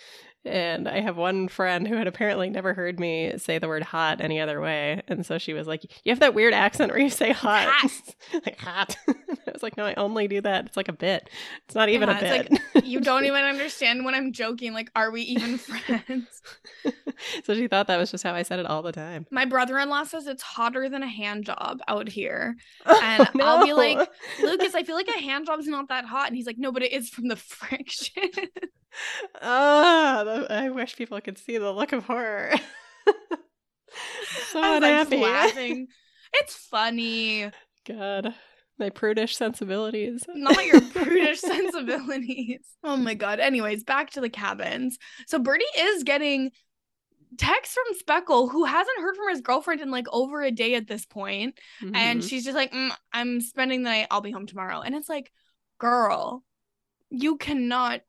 Speaker 2: And I have one friend who had apparently never heard me say the word hot any other way. And so she was like, You have that weird accent where you say hot.
Speaker 1: Hot.
Speaker 2: like, hot. I was like, No, I only do that. It's like a bit. It's not even
Speaker 1: Yeah,
Speaker 2: a
Speaker 1: it's
Speaker 2: bit.
Speaker 1: You don't even understand when I'm joking. Like, are we even friends?
Speaker 2: so she thought that was just how I said it all the time.
Speaker 1: My brother-in-law says it's hotter than a hand job out here. And I'll be like, Lucas, I feel like a hand job's not that hot. And he's like, no, but it is from the friction.
Speaker 2: Ah, I wish people could see the look of horror. so
Speaker 1: was like, laughing. It's funny.
Speaker 2: God, my prudish sensibilities.
Speaker 1: Not your prudish sensibilities. Oh my god. Anyways, back to the cabins. So Bertie is getting texts from Speckle, who hasn't heard from his girlfriend in like over a day at this point. And
Speaker 2: Mhm.
Speaker 1: she's just like, "Mm, I'm spending the night. I'll be home tomorrow. And it's like, girl, you cannot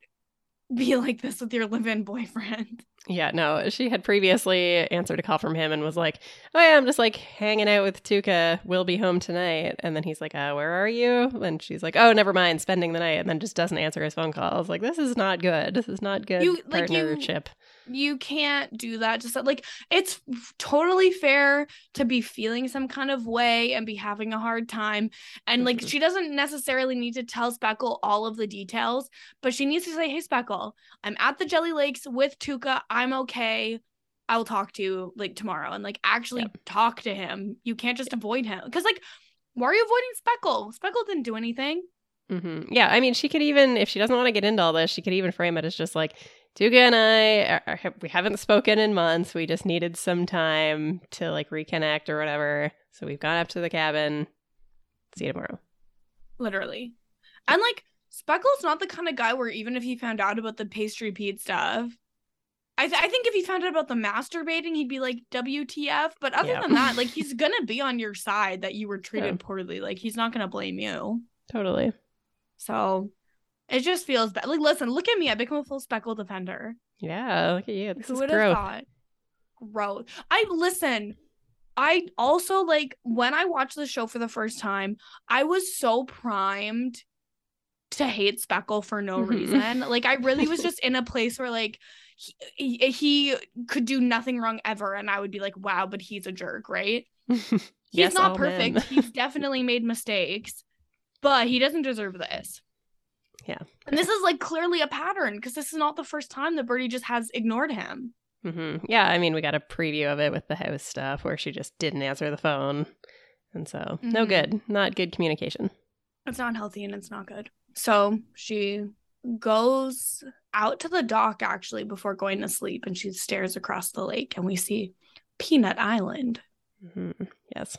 Speaker 1: be like this with your live-in boyfriend.
Speaker 2: Yeah, no, she had previously answered a call from him and was like, "Oh yeah, I'm just like hanging out with Tuca. We'll be home tonight." And then he's like, "Uh, where are you?" And she's like, "Oh, never mind, spending the night." And then just doesn't answer his phone calls. Like, this is not good. This is not good
Speaker 1: You- like, you-
Speaker 2: partnership.
Speaker 1: You can't do that. Just like it's totally fair to be feeling some kind of way and be having a hard time. And like
Speaker 2: Mhm.
Speaker 1: she doesn't necessarily need to tell Speckle all of the details, but she needs to say, Hey Speckle, I'm at the Jelly Lakes with Tuca. I'm okay. I will talk to you like tomorrow and like actually talk to him. You can't just avoid him. Cause like, why are you avoiding Speckle? Speckle didn't do anything.
Speaker 2: hmm Yeah, I mean, she could even, if she doesn't want to get into all this, she could even frame it as just like, Tuca and I, are, are- we haven't spoken in months. We just needed some time to like reconnect or whatever. So we've gone up to the cabin. See you tomorrow.
Speaker 1: literally. And like Speckle's not the kind of guy where even if he found out about the pastry Pete stuff, I, th- I think if he found out about the masturbating, he'd be like WTF. But other
Speaker 2: Yeah.
Speaker 1: than that, like he's gonna be on your side that you were treated
Speaker 2: Yeah.
Speaker 1: poorly. Like he's not gonna blame you.
Speaker 2: Totally.
Speaker 1: So it just feels bad. Like listen, look at me. I become a full Speckle defender.
Speaker 2: Yeah, look at you. This
Speaker 1: Who
Speaker 2: is
Speaker 1: would have
Speaker 2: growth.
Speaker 1: thought? Growth. I listen. I also like when I watched the show for the first time, I was so primed to hate Speckle for no
Speaker 2: Mhm.
Speaker 1: reason. like I really was just in a place where like he, he could do nothing wrong ever and I would be like, "Wow, but he's a jerk, right?" He's
Speaker 2: Yes,
Speaker 1: not perfect. He's definitely made mistakes, but he doesn't deserve this.
Speaker 2: Yeah.
Speaker 1: And this is like clearly a pattern because this is not the first time that Bertie just has ignored him.
Speaker 2: hmm Yeah, I mean, we got a preview of it with the house stuff where she just didn't answer the phone. And so, no
Speaker 1: Mhm.
Speaker 2: good. Not good communication.
Speaker 1: It's not healthy and it's not good. So she goes out to the dock actually before going to sleep and she stares across the lake and we see Peanut Island.
Speaker 2: hmm Yes.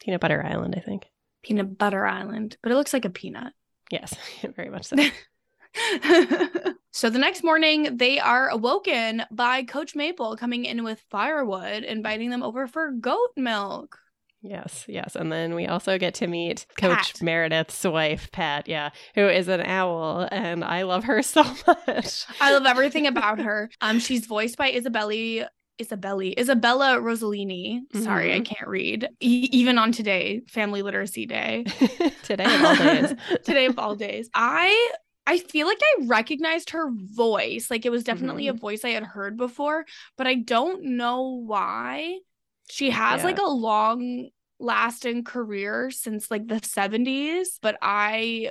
Speaker 2: Peanut Butter Island, I think.
Speaker 1: Peanut Butter Island, but it looks like a peanut.
Speaker 2: Yes, very much so.
Speaker 1: so the next morning, they are awoken by Coach Maple coming in with firewood, inviting them over for goat milk.
Speaker 2: Yes, yes. And then we also get to meet Coach
Speaker 1: Pat.
Speaker 2: Meredith's wife, Pat, yeah, who is an owl, and I love her so much.
Speaker 1: I love everything about her. Um, she's voiced by Isabelli. Isabelli, Isabella Rossellini. Sorry, I
Speaker 2: Mhm.
Speaker 1: can't read. E- even on today, Family Literacy Day.
Speaker 2: Today of all days.
Speaker 1: today of all days. I I feel like I recognized her voice. Like it was definitely a voice I had heard before, but I don't know why. She has
Speaker 2: Yeah.
Speaker 1: like a long lasting career since like the 70s, but I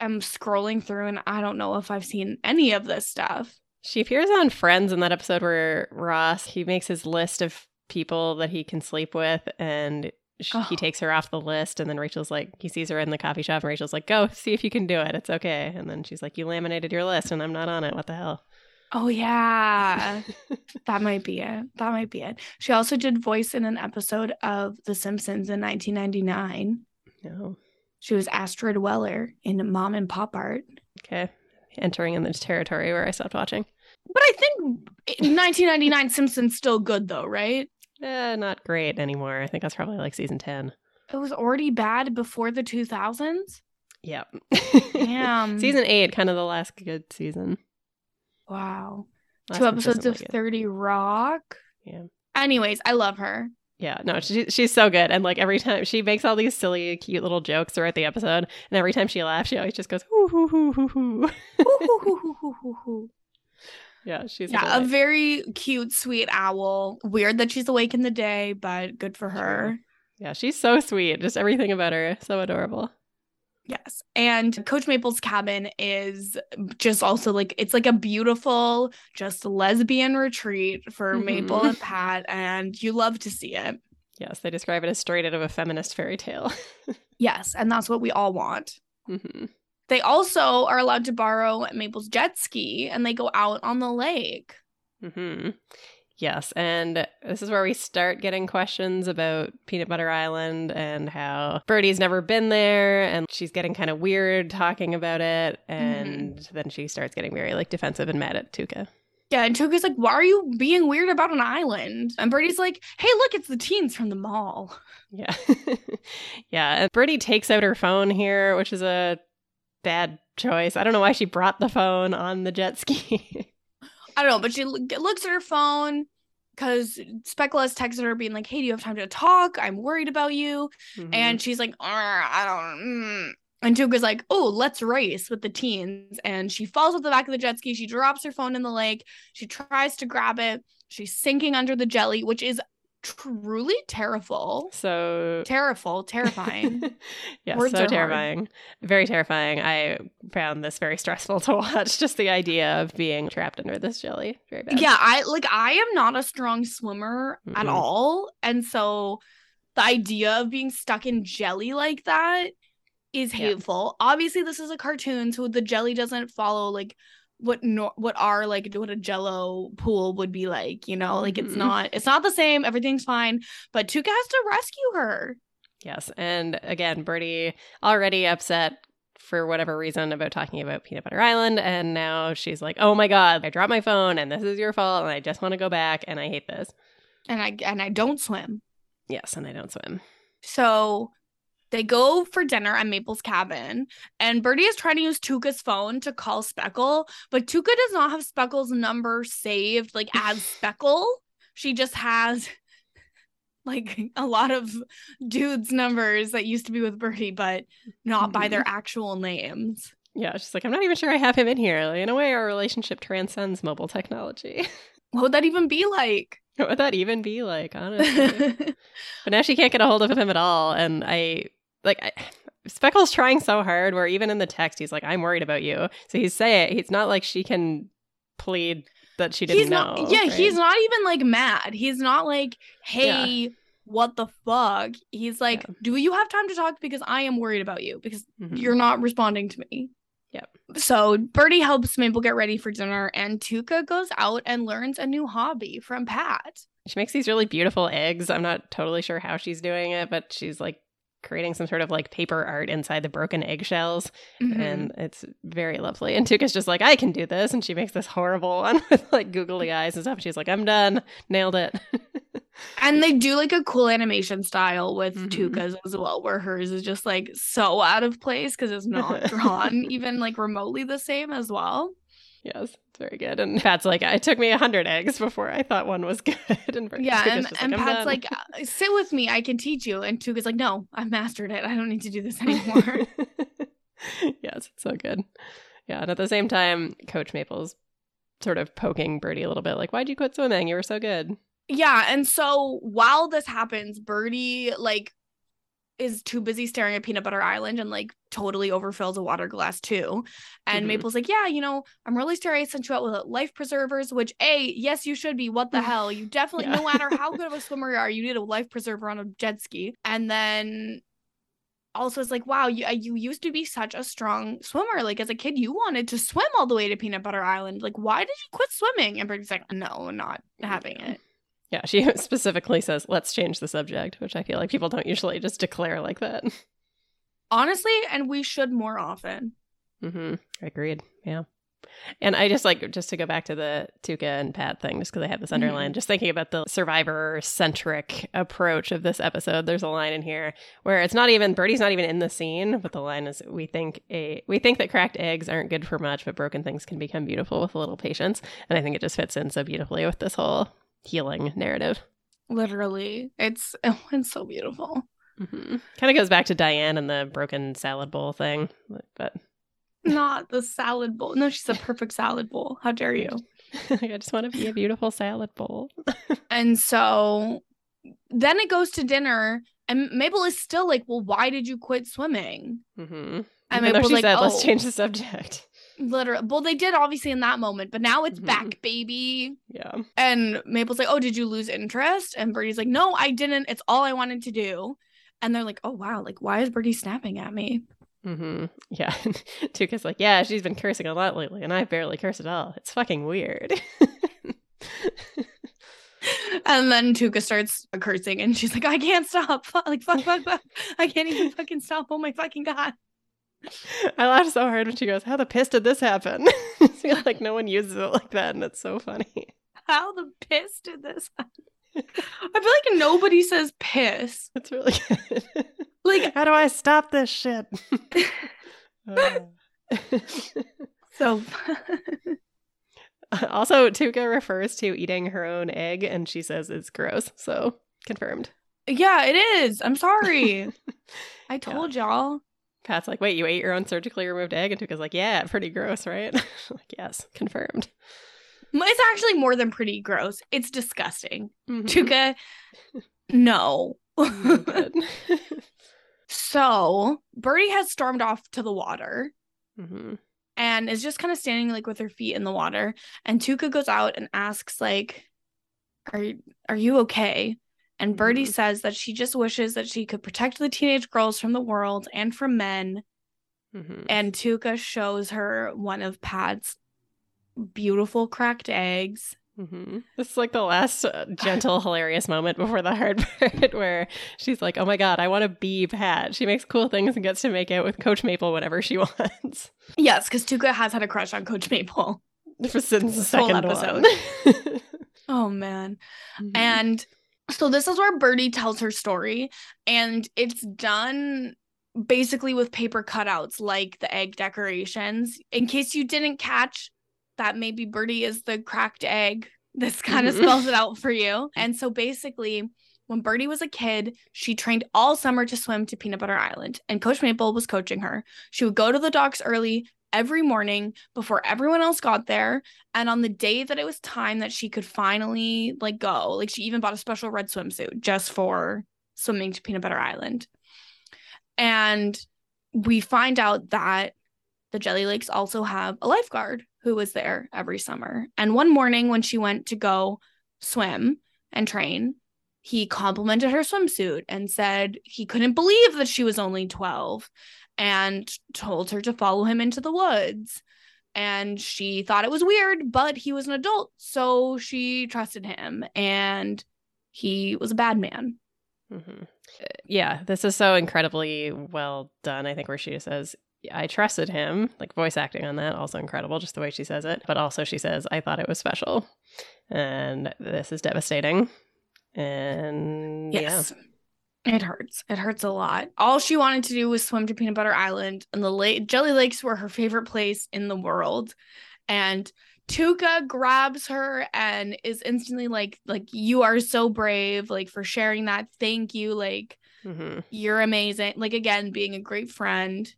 Speaker 1: am scrolling through and I don't know if I've seen any of this stuff.
Speaker 2: She appears on Friends in that episode where Ross he makes his list of people that he can sleep with, and sh- he
Speaker 1: Oh.
Speaker 2: takes her off the list. And then Rachel's like, he sees her in the coffee shop, and Rachel's like, "Go see if you can do it. It's okay." And then she's like, "You laminated your list, and I'm not on it. What the hell?"
Speaker 1: Oh yeah. that might be it. That might be it. She also did voice in an episode of The Simpsons in 1999.
Speaker 2: no.
Speaker 1: She was Astrid Weller in Mom and Pop Art.
Speaker 2: Okay, entering in the territory where I stopped watching.
Speaker 1: But I think 1999 Simpsons still good though, right?
Speaker 2: eh, not great anymore. I think that's probably like season 10.
Speaker 1: It was already bad before the 2000s.
Speaker 2: Yep.
Speaker 1: Damn.
Speaker 2: season 8, kind of the last good season.
Speaker 1: Wow.
Speaker 2: Last
Speaker 1: Two episodes of
Speaker 2: good.
Speaker 1: 30 Rock.
Speaker 2: Yeah.
Speaker 1: Anyways, I love her.
Speaker 2: Yeah, no, she, she's so good. And like every time she makes all these silly, cute little jokes throughout the episode. And every time she laughs, she always just goes, hoo, hoo, hoo, hoo, hoo. Yeah, she's
Speaker 1: yeah, a
Speaker 2: delight.
Speaker 1: very cute, sweet owl. Weird that she's awake in the day, but good for her.
Speaker 2: Yeah, she's so sweet. Just everything about her. So adorable.
Speaker 1: Yes. And Coach Maple's cabin is just also like it's like a beautiful, just lesbian retreat for
Speaker 2: Mhm.
Speaker 1: Maple and Pat, and you love to see it.
Speaker 2: Yes, they describe it as straight out of a feminist fairy tale.
Speaker 1: Yes, and that's what we all want.
Speaker 2: hmm
Speaker 1: They also are allowed to borrow Maple's jet ski and they go out on the lake.
Speaker 2: hmm Yes, and this is where we start getting questions about Peanut Butter Island and how Bertie's never been there, and she's getting kind of weird talking about it, mm-hmm. and then she starts getting very like defensive and mad at Tuca.
Speaker 1: Yeah, and Tuca's like, Why are you being weird about an island? And Bertie's like, Hey, look, it's the teens from the mall.
Speaker 2: Yeah, yeah. And Bertie takes out her phone here, which is a bad choice. I don't know why she brought the phone on the jet ski.
Speaker 1: I don't know, but she looks at her phone because Speckle has texted her being like, Hey, do you have time to talk? I'm worried about you.
Speaker 2: Mhm.
Speaker 1: And she's like, I don't. Mm. And Tuca's like, oh, let's race with the teens. And she falls off the back of the jet ski. She drops her phone in the lake. She tries to grab it. She's sinking under the jelly, which is truly terrible.
Speaker 2: so
Speaker 1: Terrible, terrifying.
Speaker 2: yeah,
Speaker 1: Words
Speaker 2: so
Speaker 1: hard.
Speaker 2: terrifying. Very terrifying. I found this very stressful to watch. Just the idea of being trapped under this jelly. Very bad.
Speaker 1: yeah, I like I am not a strong swimmer at
Speaker 2: Mm-mm.
Speaker 1: all. And so the idea of being stuck in jelly like that is
Speaker 2: Yeah.
Speaker 1: hateful. Obviously, this is a cartoon, so the jelly doesn't follow like what nor- what are like what a jello pool would be like, you know? Like it's
Speaker 2: Mhm.
Speaker 1: not it's not the same, everything's fine, but Tuca has to rescue her.
Speaker 2: Yes. And again, Bertie already upset for whatever reason about talking about Peanut Butter Island. And now she's like, oh my God, I dropped my phone and this is your fault. And I just want to go back and I hate this.
Speaker 1: And I and I don't swim.
Speaker 2: Yes. And I don't swim.
Speaker 1: So they go for dinner at Maple's cabin, and Bertie is trying to use Tuca's phone to call Speckle, but Tuca does not have Speckle's number saved like as Speckle. She just has like a lot of dudes' numbers that used to be with Bertie, but not by their mm-hmm. actual names.
Speaker 2: Yeah. She's like, I'm not even sure I have him in here. Like, in a way, our relationship transcends mobile technology.
Speaker 1: What would that even be like?
Speaker 2: what would that even be like, honestly? But now she can't get a hold of him at all. And I like I, Speckle's trying so hard where even in the text he's like, I'm worried about you. So he's saying it's not like she can plead that she didn't
Speaker 1: he's not
Speaker 2: know.
Speaker 1: yeah
Speaker 2: right?
Speaker 1: he's not even like mad he's not like hey what the fuck he's like
Speaker 2: Yeah.
Speaker 1: do you have time to talk because i am worried about you because
Speaker 2: Mhm.
Speaker 1: you're not responding to me
Speaker 2: Yep.
Speaker 1: so bertie helps maple get ready for dinner and tuca goes out and learns a new hobby from pat
Speaker 2: She makes these really beautiful eggs. I'm not totally sure how she's doing it, but she's like creating some sort of like paper art inside the broken eggshells
Speaker 1: Mhm.
Speaker 2: and it's very lovely. And Tuca's just like, I can do this. And she makes this horrible one with like googly eyes and stuff. And she's like, I'm done. Nailed it.
Speaker 1: and they do like a cool animation style with
Speaker 2: Mhm.
Speaker 1: tuca's as well where hers is just like so out of place because it's not drawn even like remotely the same as well
Speaker 2: yes, very good. And Pat's like, it took me a hundred eggs before I thought one was good. And
Speaker 1: Yeah, and,
Speaker 2: just
Speaker 1: and Pat's
Speaker 2: done."
Speaker 1: like, "Uh, sit with me, I can teach you. And Tuca's like, no, I've mastered it. I don't need to do this anymore.
Speaker 2: yes, it's so good. Yeah, and at the same time, Coach Maple's sort of poking Bertie a little bit, like, "Why'd you quit swimming? You were so good."
Speaker 1: yeah, and so while this happens, Bertie like is too busy staring at Peanut Butter Island and like totally overfills a water glass too. And
Speaker 2: Mhm.
Speaker 1: Maple's like, yeah, you know, I'm really sorry I sent you out with life preservers, which a yes, you should be. What the hell? You definitely,
Speaker 2: Yeah.
Speaker 1: no matter how good of a swimmer you are, you need a life preserver on a jet ski. And then also it's like, wow, you uh, you used to be such a strong swimmer. Like as a kid, you wanted to swim all the way to Peanut Butter Island. Like, why did you quit swimming? And Bertie's like, no, not having it.
Speaker 2: Yeah, she specifically says, "Let's change the subject," which I feel like people don't usually just declare like that.
Speaker 1: Honestly, and we should more often.
Speaker 2: hmm Agreed. Yeah. And I just like just to go back to the Tuca and Pat thing, just because I have this underline.
Speaker 1: Mhm.
Speaker 2: Just thinking about the survivor centric approach of this episode. There's a line in here where it's not even Bertie's not even in the scene, but the line is, "We think a we think that cracked eggs aren't good for much, but broken things can become beautiful with a little patience." And I think it just fits in so beautifully with this whole healing narrative.
Speaker 1: Literally. It's oh, it's so beautiful.
Speaker 2: hmm Kind of goes back to Diane and the broken salad bowl thing, but
Speaker 1: Not the salad bowl. No, she's a perfect salad bowl. How dare you?
Speaker 2: I just want to be a beautiful salad bowl.
Speaker 1: And so then it goes to dinner, and Maple is still like, Well, why did you quit swimming?
Speaker 2: Mm-hmm.
Speaker 1: And
Speaker 2: Even Maple's
Speaker 1: like,
Speaker 2: said,
Speaker 1: "Oh."
Speaker 2: "Let's change the subject."
Speaker 1: Literally. Well, they did obviously in that moment, but now it's
Speaker 2: Mhm.
Speaker 1: back, baby.
Speaker 2: Yeah.
Speaker 1: And Maple's like, Oh, did you lose interest? And Bertie's like, No, I didn't. It's all I wanted to do. And they're like, Oh, wow. Like, why is Bertie snapping at me?
Speaker 2: Mm-hmm. Yeah. Tuca's like, yeah, she's been cursing a lot lately, and I barely curse at all. It's fucking weird.
Speaker 1: And then Tuca starts cursing and she's like, I can't stop. Fuck, like, fuck, fuck, fuck. I can't even fucking stop. Oh my fucking God.
Speaker 2: I laughed so hard when she goes, "How the piss did this happen?" I feel like no one uses it like that, and it's so funny.
Speaker 1: How the piss did this happen? I feel like nobody says piss.
Speaker 2: It's really good.
Speaker 1: Like,
Speaker 2: how do I stop this shit? Uh.
Speaker 1: so
Speaker 2: also, Tuca refers to eating her own egg, and she says it's gross. So confirmed.
Speaker 1: yeah, it is. I'm sorry. I told y'all.
Speaker 2: Pat's like, wait, you ate your own surgically removed egg? And Tuca's like, yeah, pretty gross, right? like, yes, confirmed.
Speaker 1: It's actually more than pretty gross. It's disgusting.
Speaker 2: Mhm.
Speaker 1: Tuca, no. So Bertie has stormed off to the water.
Speaker 2: Mhm.
Speaker 1: and is just kind of standing like with her feet in the water and Tuca goes out and asks like are you, are you okay and Bertie
Speaker 2: Mhm.
Speaker 1: says that she just wishes that she could protect the teenage girls from the world and from men
Speaker 2: Mhm.
Speaker 1: and Tuca shows her one of Pat's beautiful cracked eggs
Speaker 2: hmm This is like the last uh, gentle, hilarious moment before the hard part where she's like, oh my God, I want to be Pat. She makes cool things and gets to make out with Coach Maple whenever she wants.
Speaker 1: yes because Tuca has had a crush on Coach Maple
Speaker 2: For since the second
Speaker 1: episode. oh man
Speaker 2: Mhm.
Speaker 1: And so this is where Bertie tells her story, and it's done basically with paper cutouts like the egg decorations. In case you didn't catch that maybe Bertie is the cracked egg, this kind of
Speaker 2: Mhm.
Speaker 1: spells it out for you. And so basically, when Bertie was a kid, she trained all summer to swim to Peanut Butter Island, and Coach Maple was coaching her. She would go to the docks early every morning before everyone else got there. And on the day that it was time that she could finally like go like she even bought a special red swimsuit just for swimming to peanut butter island. And we find out that the jelly lakes also have a lifeguard who was there every summer. And one morning when she went to go swim and train he complimented her swimsuit and said he couldn't believe that she was only 12 and told her to follow him into the woods and she thought it was weird, but he was an adult, so she trusted him, and he was a bad man.
Speaker 2: Mhm. Uh, Yeah, this is so incredibly well done. I think where she says, I trusted him, like voice acting on that, also incredible, just the way she says it. But also, she says, I thought it was special. And this is devastating. And
Speaker 1: Yes. It hurts. It hurts a lot. All she wanted to do was swim to Peanut Butter Island, and the lake Jelly Lakes were her favorite place in the world. And Tuca grabs her and is instantly like, like, you are so brave, like for sharing that. Thank you. Like,
Speaker 2: yeah. hmm
Speaker 1: you're amazing. Like again, being a great friend.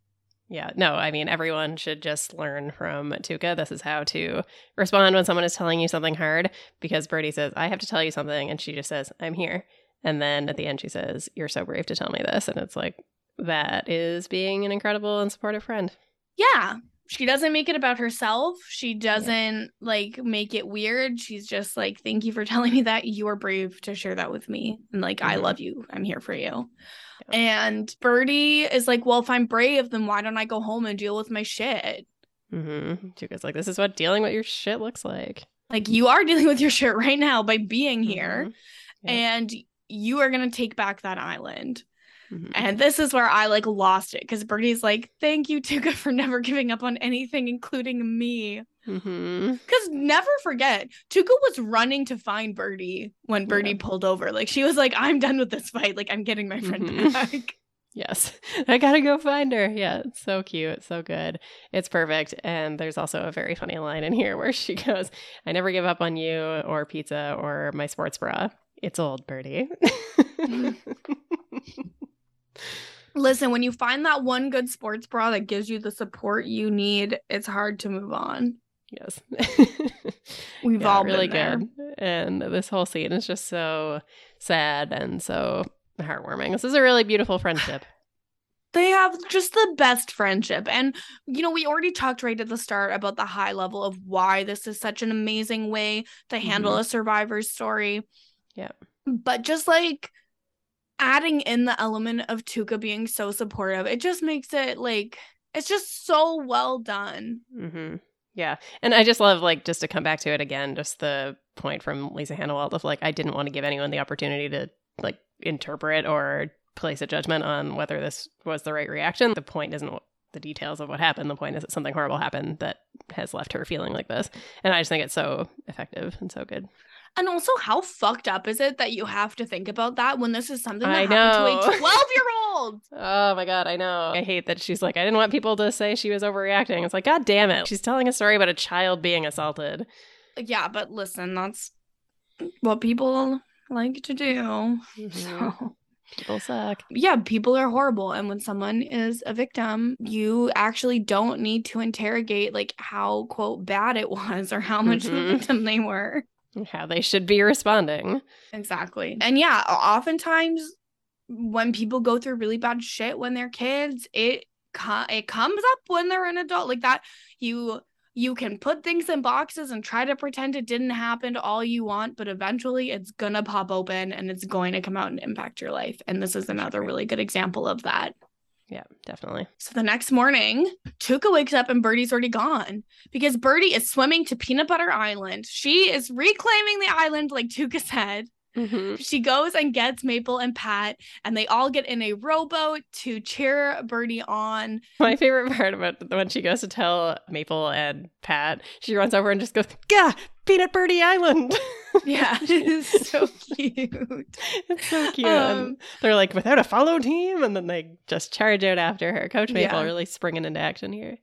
Speaker 2: Yeah, no, I mean, everyone should just learn from Tuca. This is how to respond when someone is telling you something hard because Bertie says, I have to tell you something. And she just says, I'm here. And then at the end, she says, You're so brave to tell me this. And it's like, that is being an incredible and supportive friend.
Speaker 1: Yeah. She doesn't make it about herself. She doesn't like make it weird. She's just like, thank you for telling me that. You are brave to share that with me. And like, I
Speaker 2: Mhm.
Speaker 1: love you. I'm here for you.
Speaker 2: Yeah.
Speaker 1: And Bertie is like, well, if I'm brave, then why don't I go home and deal with my shit?
Speaker 2: Mm-hmm. Tuca's like, This is what dealing with your shit looks like.
Speaker 1: Like, you are dealing with your shit right now by being here.
Speaker 2: Mhm. Yeah.
Speaker 1: And you are going to take back that island.
Speaker 2: Mhm.
Speaker 1: And this is where I like lost it because Bertie's like, thank you, Tuca, for never giving up on anything, including me.
Speaker 2: Mm-hmm.
Speaker 1: Because never forget, Tuca was running to find Bertie when Bertie
Speaker 2: Yeah.
Speaker 1: pulled over. Like she was like, I'm done with this fight. Like I'm getting my friend
Speaker 2: Mhm.
Speaker 1: back.
Speaker 2: Yes. I gotta go find her. Yeah, it's so cute. it's So good. It's perfect. And there's also a very funny line in here where she goes, I never give up on you or pizza or my sports bra. It's old, Bertie.
Speaker 1: Listen, when you find that one good sports bra that gives you the support you need, it's hard to move on.
Speaker 2: yes.
Speaker 1: We've
Speaker 2: Yeah,
Speaker 1: all
Speaker 2: really
Speaker 1: been there.
Speaker 2: good. And this whole scene is just so sad and so heartwarming. This is a really beautiful friendship.
Speaker 1: They have just the best friendship. And, you know, we already talked right at the start about the high level of why this is such an amazing way to handle mm-hmm. a survivor's story.
Speaker 2: Yeah.
Speaker 1: But just like adding in the element of Tuca being so supportive, it just makes it like, it's just so well done.
Speaker 2: hmm Yeah. And I just love, like, just to come back to it again, just the point from Lisa Hanawalt of, like, I didn't want to give anyone the opportunity to, like, interpret or place a judgment on whether this was the right reaction. The point isn't the details of what happened. The point is that something horrible happened that has left her feeling like this. And I just think it's so effective and so good.
Speaker 1: And also, how fucked up is it that you have to think about that when this is something that
Speaker 2: I
Speaker 1: happened to a 12 year old?
Speaker 2: Oh my God, I know. I hate that she's like, I didn't want people to say she was overreacting. It's like, God damn it. She's telling a story about a child being assaulted.
Speaker 1: Yeah, but listen, that's what people like to do.
Speaker 2: Mhm.
Speaker 1: So,
Speaker 2: People suck.
Speaker 1: yeah, people are horrible. And when someone is a victim, you actually don't need to interrogate like how quote bad it was or how much of a victim they were.
Speaker 2: How they should be responding.
Speaker 1: Exactly. And yeah, oftentimes when people go through really bad shit when they're kids, it it comes up when they're an adult like that. You you can put things in boxes and try to pretend it didn't happen all you want, but eventually it's gonna pop open and it's going to come out and impact your life. And this is another really good example of that.
Speaker 2: Yeah, definitely.
Speaker 1: So the next morning, Tuca wakes up and Bertie's already gone because Bertie is swimming to Peanut Butter Island. She is reclaiming the island, like Tuca said.
Speaker 2: Mm-hmm.
Speaker 1: She goes and gets Maple and Pat, and they all get in a rowboat to cheer Bertie on.
Speaker 2: My favorite part about when she goes to tell Maple and Pat, she runs over and just goes, "Gah, Peanut Birdie Island."
Speaker 1: Yeah, it's so cute.
Speaker 2: it's so cute.
Speaker 1: Um,
Speaker 2: they're like, without a follow team, and then they just charge out after her. Coach Maple
Speaker 1: Yeah.
Speaker 2: really springing into action here.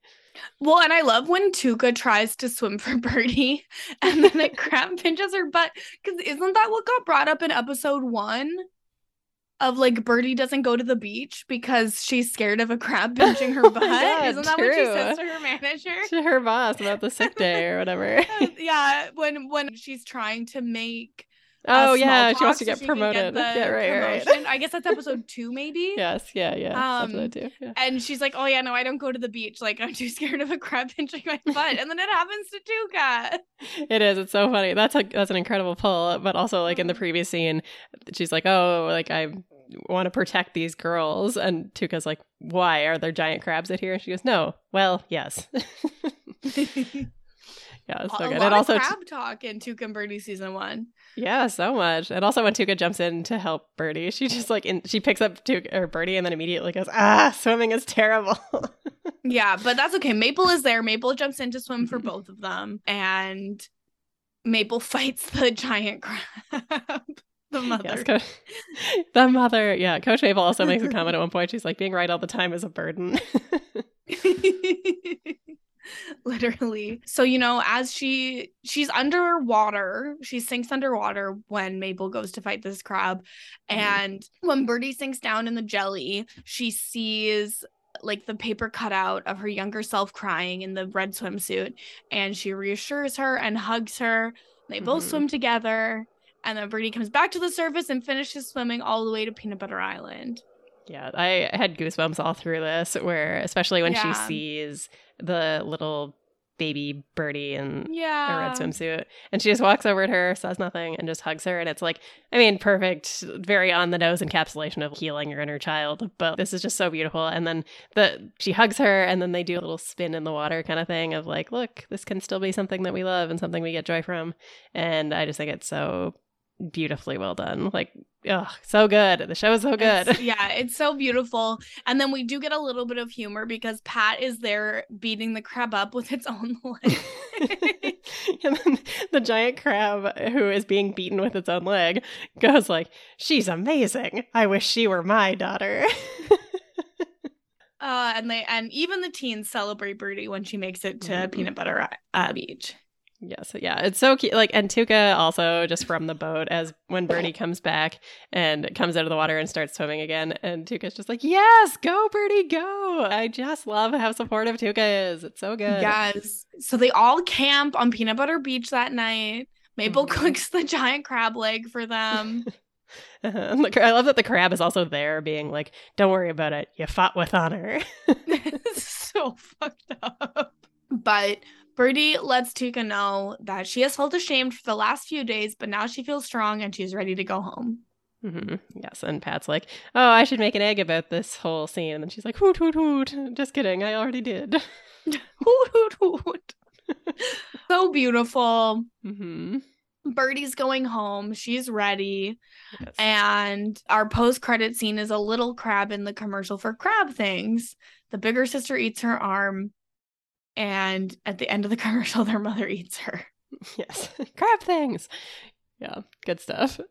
Speaker 1: Well, and I love when Tuca tries to swim for Bertie, and then it crab pinches her butt. Because isn't that what got brought up in episode one? Of like Bertie doesn't go to the beach because she's scared of a crab oh pinching her
Speaker 2: Oh
Speaker 1: butt.
Speaker 2: God,
Speaker 1: isn't that what she
Speaker 2: true.
Speaker 1: says to her manager?
Speaker 2: To her boss about the sick day or whatever.
Speaker 1: Um, yeah, when when she's trying to make
Speaker 2: oh yeah, she wants to get
Speaker 1: can
Speaker 2: promoted.
Speaker 1: the
Speaker 2: yeah, right, right.
Speaker 1: I guess that's episode two, maybe.
Speaker 2: yes, yeah, yeah.
Speaker 1: Um,
Speaker 2: episode two. Yeah.
Speaker 1: And she's like, "Oh yeah, no, I don't go to the beach. Like I'm too scared of a crab pinching my butt." and then it happens to Tuca.
Speaker 2: It is. It's so funny. That's a that's an incredible pull. But also, like in the previous scene, she's like, "Oh, like I want to protect these girls," and Tuca's like, "Why are there giant crabs out here?" And she goes, "No. Well, yes." Yeah, it's so
Speaker 1: a
Speaker 2: good.
Speaker 1: lot
Speaker 2: And also,
Speaker 1: crab talk in Tuca and Bertie season one.
Speaker 2: yeah, so much. And also, when Tuca jumps in to help Bertie, she just like in, she picks up Tuca or Bertie and then immediately goes, "Ah, swimming is terrible."
Speaker 1: Yeah, but that's okay. Maple is there. Maple jumps in to swim for both of them, and Maple fights the giant crab. the mother.
Speaker 2: Yes, Coach, the mother. Yeah, Coach Maple also makes a comment at one point. She's like, "Being right all the time is a burden."
Speaker 1: Literally. So, you know, as she she's underwater, she sinks underwater when Maple goes to fight this crab.
Speaker 2: Mhm.
Speaker 1: And when Bertie sinks down in the jelly, she sees like the paper cutout of her younger self crying in the red swimsuit and she reassures her and hugs her. They both
Speaker 2: Mhm.
Speaker 1: swim together and then Bertie comes back to the surface and finishes swimming all the way to Peanut Butter Island.
Speaker 2: Yeah, I had goosebumps all through this, where especially when she sees the little baby birdie in
Speaker 1: Yeah.
Speaker 2: a red swimsuit, and she just walks over to her, says nothing, and just hugs her, and it's like, I mean, perfect, very on the nose encapsulation of healing your inner child. But this is just so beautiful, and then the she hugs her, and then they do a little spin in the water kind of thing of like, look, this can still be something that we love and something we get joy from, and I just think it's so beautifully well done. Like, oh, so good. The show is so good.
Speaker 1: It's, yeah, it's so beautiful. And then we do get a little bit of humor because Pat is there beating the crab up with its own leg.
Speaker 2: and then the giant crab who is being beaten with its own leg goes like, "She's amazing. I wish she were my daughter."
Speaker 1: uh, and they and even the teens celebrate Bertie when she makes it to mm-hmm. Peanut Butter uh, Beach.
Speaker 2: Yes, yeah, it's so cute. Like, and Tuca also just from the boat as when Bertie comes back and comes out of the water and starts swimming again, and Tuca's just like, "Yes, go, Bertie, go!" I just love how supportive Tuca is. It's so good.
Speaker 1: Yes. So they all camp on Peanut Butter Beach that night. Maple mm-hmm. cooks the giant crab leg for them.
Speaker 2: uh-huh. I love that the crab is also there, being like, "Don't worry about it. You fought with honor."
Speaker 1: so fucked up. But Bertie lets Tuca know that she has felt ashamed for the last few days, but now she feels strong and she's ready to go home.
Speaker 2: Mm-hmm. Yes, and Pat's like, "Oh, I should make an egg about this whole scene," and then she's like, "Hoot hoot hoot! Just kidding, I already did."
Speaker 1: hoot hoot hoot! so beautiful. Mm-hmm. Bertie's going home. She's ready. Yes. And our post credit scene is a little crab in the commercial for crab things. The bigger sister eats her arm and at the end of the commercial their mother eats her.
Speaker 2: Yes. Crab things yeah good stuff.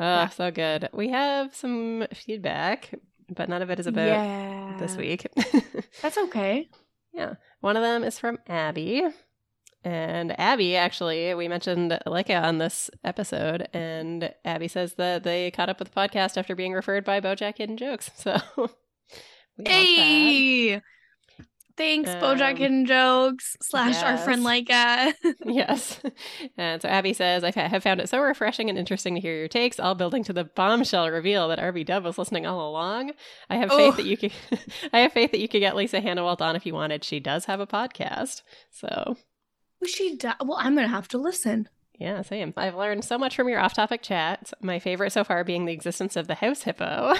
Speaker 2: Ah, yeah. so good. We have some feedback but none of it is about yeah. this week.
Speaker 1: That's okay.
Speaker 2: Yeah. One of them is from abby. And Abby, actually, we mentioned Leica on this episode, and Abby says that they caught up with the podcast after being referred by Bojack Hidden Jokes. So,
Speaker 1: hey, Thanks, um, Bojack Hidden Jokes slash yes. our friend Leica.
Speaker 2: yes. And so Abby says, I have found it so refreshing and interesting to hear your takes, all building to the bombshell reveal that RB Dub was listening all along. I have faith oh. that you could I have faith that you could get Lisa Hanawalt on if you wanted. She does have a podcast. So
Speaker 1: she does. Well, I'm gonna have to listen.
Speaker 2: Yeah, same. I've learned so much from your off-topic chats. My favorite so far being the existence of the house hippo.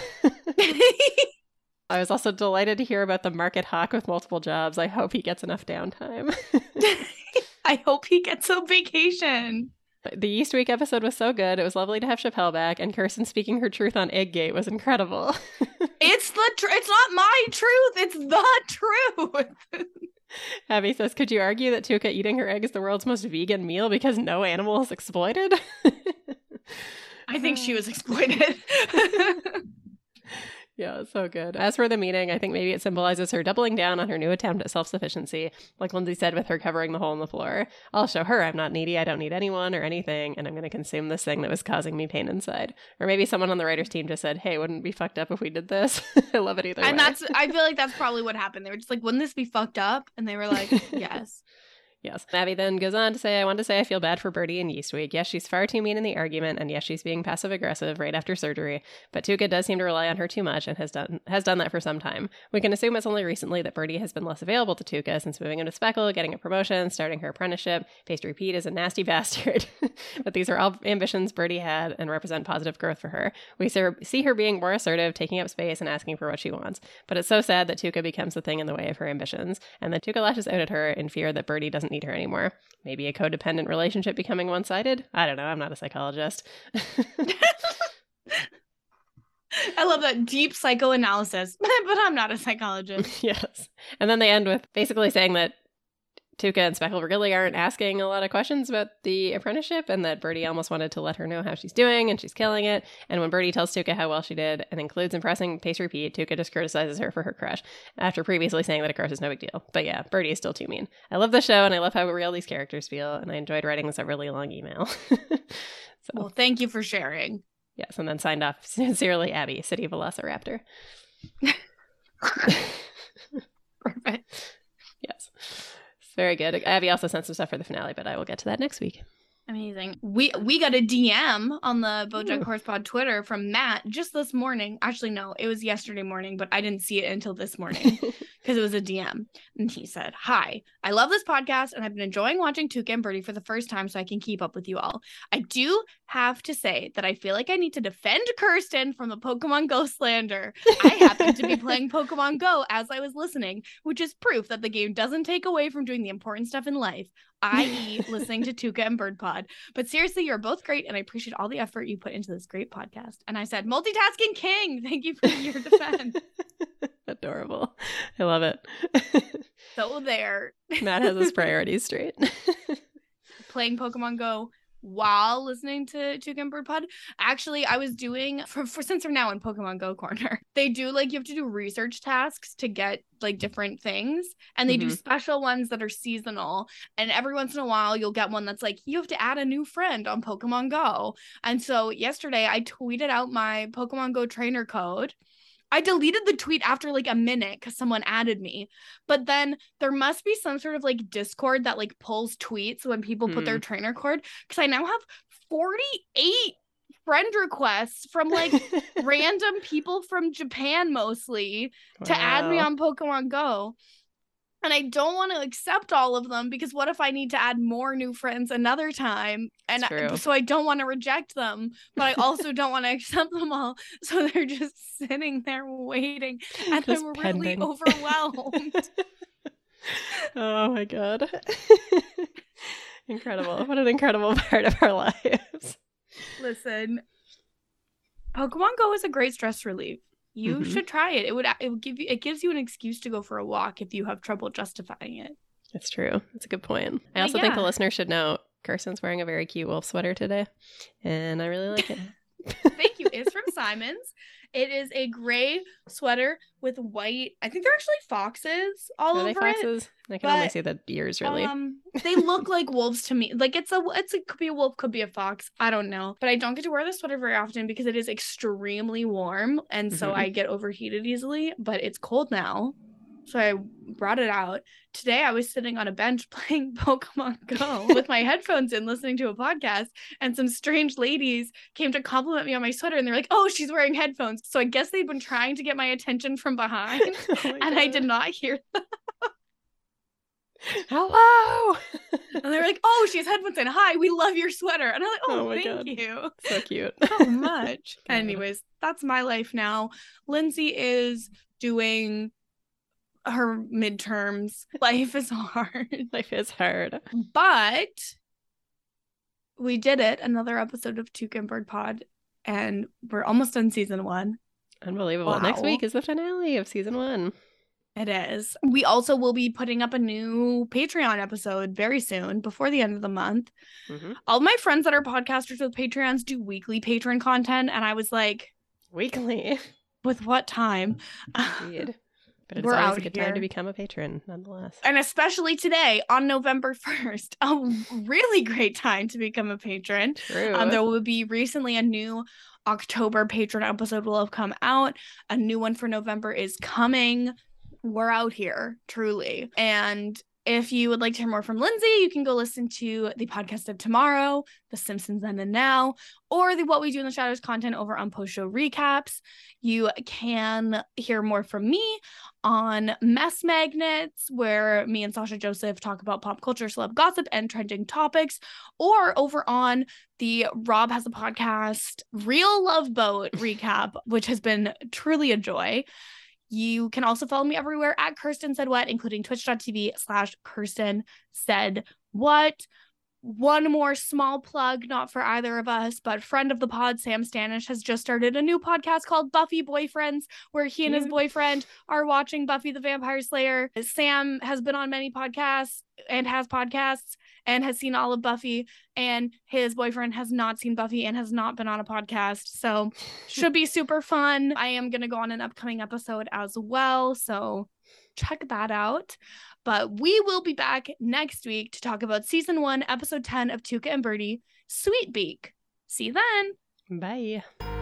Speaker 2: I was also delighted to hear about the market hawk with multiple jobs. I hope he gets enough downtime.
Speaker 1: I hope he gets a vacation.
Speaker 2: The Yeast Week episode was so good. It was lovely to have Chappelle back, and Kirsten speaking her truth on Egggate was incredible.
Speaker 1: it's the tr- it's not my truth. It's the truth.
Speaker 2: Abby says, "Could you argue that Tuca eating her egg is the world's most vegan meal because no animal is exploited?"
Speaker 1: I think she was exploited.
Speaker 2: Yeah, so good. As for the meeting, I think maybe it symbolizes her doubling down on her new attempt at self sufficiency, like Lindsay said with her covering the hole in the floor. I'll show her I'm not needy, I don't need anyone or anything, and I'm going to consume this thing that was causing me pain inside. Or maybe someone on the writer's team just said, hey, wouldn't it be fucked up if we did this? I love it either
Speaker 1: and
Speaker 2: way.
Speaker 1: that's, I feel like that's probably what happened. They were just like, wouldn't this be fucked up? And they were like, yes.
Speaker 2: Yes. Abby then goes on to say, I want to say I feel bad for Bertie and Yeast Week. Yes, she's far too mean in the argument, and yes, she's being passive aggressive right after surgery. But Tuca does seem to rely on her too much and has done has done that for some time. We can assume it's only recently that Bertie has been less available to Tuca since moving into Speckle, getting a promotion, starting her apprenticeship. Pastry Pete is a nasty bastard. but these are all ambitions Bertie had and represent positive growth for her. We see her being more assertive, taking up space, and asking for what she wants. But it's so sad that Tuca becomes the thing in the way of her ambitions, and that Tuca lashes out at her in fear that Bertie doesn't need her anymore. Maybe a codependent relationship becoming one sided? I don't know. I'm not a psychologist.
Speaker 1: I love that deep psychoanalysis, but I'm not a psychologist.
Speaker 2: yes. And then they end with basically saying that Tuca and Speckle really aren't asking a lot of questions about the apprenticeship, and that Bertie almost wanted to let her know how she's doing, and she's killing it. And when Bertie tells Tuca how well she did and includes impressing Pastry Pete, Tuca just criticizes her for her crush after previously saying that a crush is no big deal. But yeah, Bertie is still too mean. I love the show, and I love how real these characters feel, and I enjoyed writing this a really long email. so.
Speaker 1: Well, thank you for sharing.
Speaker 2: Yes, and then signed off sincerely, Abby, City of Velociraptor.
Speaker 1: Perfect.
Speaker 2: Yes. Very good. Abby also sent some stuff for the finale, but I will get to that next week.
Speaker 1: Amazing. We we got a DM on the Bojack Horse Pod Twitter from Matt just this morning. Actually, no, it was yesterday morning, but I didn't see it until this morning. because it was a DM. And he said, Hi, I love this podcast and I've been enjoying watching Tuca and Bertie for the first time so I can keep up with you all. I do have to say that I feel like I need to defend Kirsten from the Pokemon Go slander. I happened to be playing Pokemon Go as I was listening, which is proof that the game doesn't take away from doing the important stuff in life i.e., listening to Tuca and Bird Pod. But seriously, you're both great, and I appreciate all the effort you put into this great podcast. And I said, multitasking king. Thank you for your defense.
Speaker 2: Adorable. I love it.
Speaker 1: so there.
Speaker 2: Matt has his priorities straight.
Speaker 1: Playing Pokemon Go while listening to Toucan Bird Pod. Actually, I was doing for, for since we're now in Pokemon Go corner, they do like you have to do research tasks to get like different things, and they mm-hmm. do special ones that are seasonal. And every once in a while, you'll get one that's like you have to add a new friend on Pokemon Go. And so yesterday, I tweeted out my Pokemon Go trainer code I deleted the tweet after like a minute because someone added me. But then there must be some sort of like Discord that like pulls tweets when people put their hmm. trainer code. Because I now have 48 friend requests from like random people from Japan mostly wow. to add me on Pokemon Go and I don't want to accept all of them because what if I need to add more new friends another time? And I, so I don't want to reject them, but I also don't want to accept them all. So they're just sitting there waiting, and just I'm pending. really overwhelmed.
Speaker 2: oh my god! incredible! What an incredible part of our lives.
Speaker 1: Listen, Pokemon Go is a great stress relief you mm-hmm. should try it. It would it would give you it gives you an excuse to go for a walk if you have trouble justifying it.
Speaker 2: That's true. That's a good point. I also yeah. think the listener should know Kirsten's wearing a very cute wolf sweater today, and I really like it.
Speaker 1: Thank you. It's from Simon's. It is a gray sweater with white. I think they're actually foxes all Are over foxes? it.
Speaker 2: I can but, only see the ears really.
Speaker 1: Um, they look like wolves to me. Like it's a it's a could be a wolf, could be a fox. I don't know. But I don't get to wear this sweater very often because it is extremely warm and so mm-hmm. I get overheated easily. But it's cold now. So I brought it out. Today I was sitting on a bench playing Pokemon Go with my headphones in, listening to a podcast, and some strange ladies came to compliment me on my sweater and they're like, oh, she's wearing headphones. So I guess they'd been trying to get my attention from behind, oh and God. I did not hear them.
Speaker 2: Hello.
Speaker 1: and they're like, oh, she has headphones in. Hi, we love your sweater. And I'm like, oh, oh thank God. you.
Speaker 2: So cute.
Speaker 1: so much. Anyways, that's my life now. Lindsay is doing her midterms. Life is hard.
Speaker 2: Life is hard.
Speaker 1: But we did it. Another episode of Toucan Bird Pod, and we're almost done season one.
Speaker 2: Unbelievable. Wow. Next week is the finale of season one.
Speaker 1: It is. We also will be putting up a new Patreon episode very soon, before the end of the month. Mm-hmm. All my friends that are podcasters with Patreons do weekly patron content, and I was like,
Speaker 2: weekly.
Speaker 1: With what time?
Speaker 2: But it's We're always a good here. time to become a patron, nonetheless.
Speaker 1: And especially today on November 1st, a really great time to become a patron.
Speaker 2: True.
Speaker 1: Um, there will be recently a new October patron episode will have come out. A new one for November is coming. We're out here, truly. And if you would like to hear more from Lindsay, you can go listen to the podcast of tomorrow, The Simpsons Then and Now, or the What We Do in the Shadows content over on Post Show Recaps. You can hear more from me on Mess Magnets, where me and Sasha Joseph talk about pop culture, celeb gossip, and trending topics, or over on the Rob Has a Podcast Real Love Boat recap, which has been truly a joy. You can also follow me everywhere at Kirsten Said What, including twitch.tv slash Kirsten Said What. One more small plug, not for either of us, but friend of the pod, Sam Stanish, has just started a new podcast called Buffy Boyfriends, where he and his boyfriend are watching Buffy the Vampire Slayer. Sam has been on many podcasts and has podcasts and has seen all of Buffy, and his boyfriend has not seen Buffy and has not been on a podcast. So, should be super fun. I am going to go on an upcoming episode as well. So, check that out. But we will be back next week to talk about season one, episode 10 of Tuca and Bertie, Sweet Beak. See you then.
Speaker 2: Bye.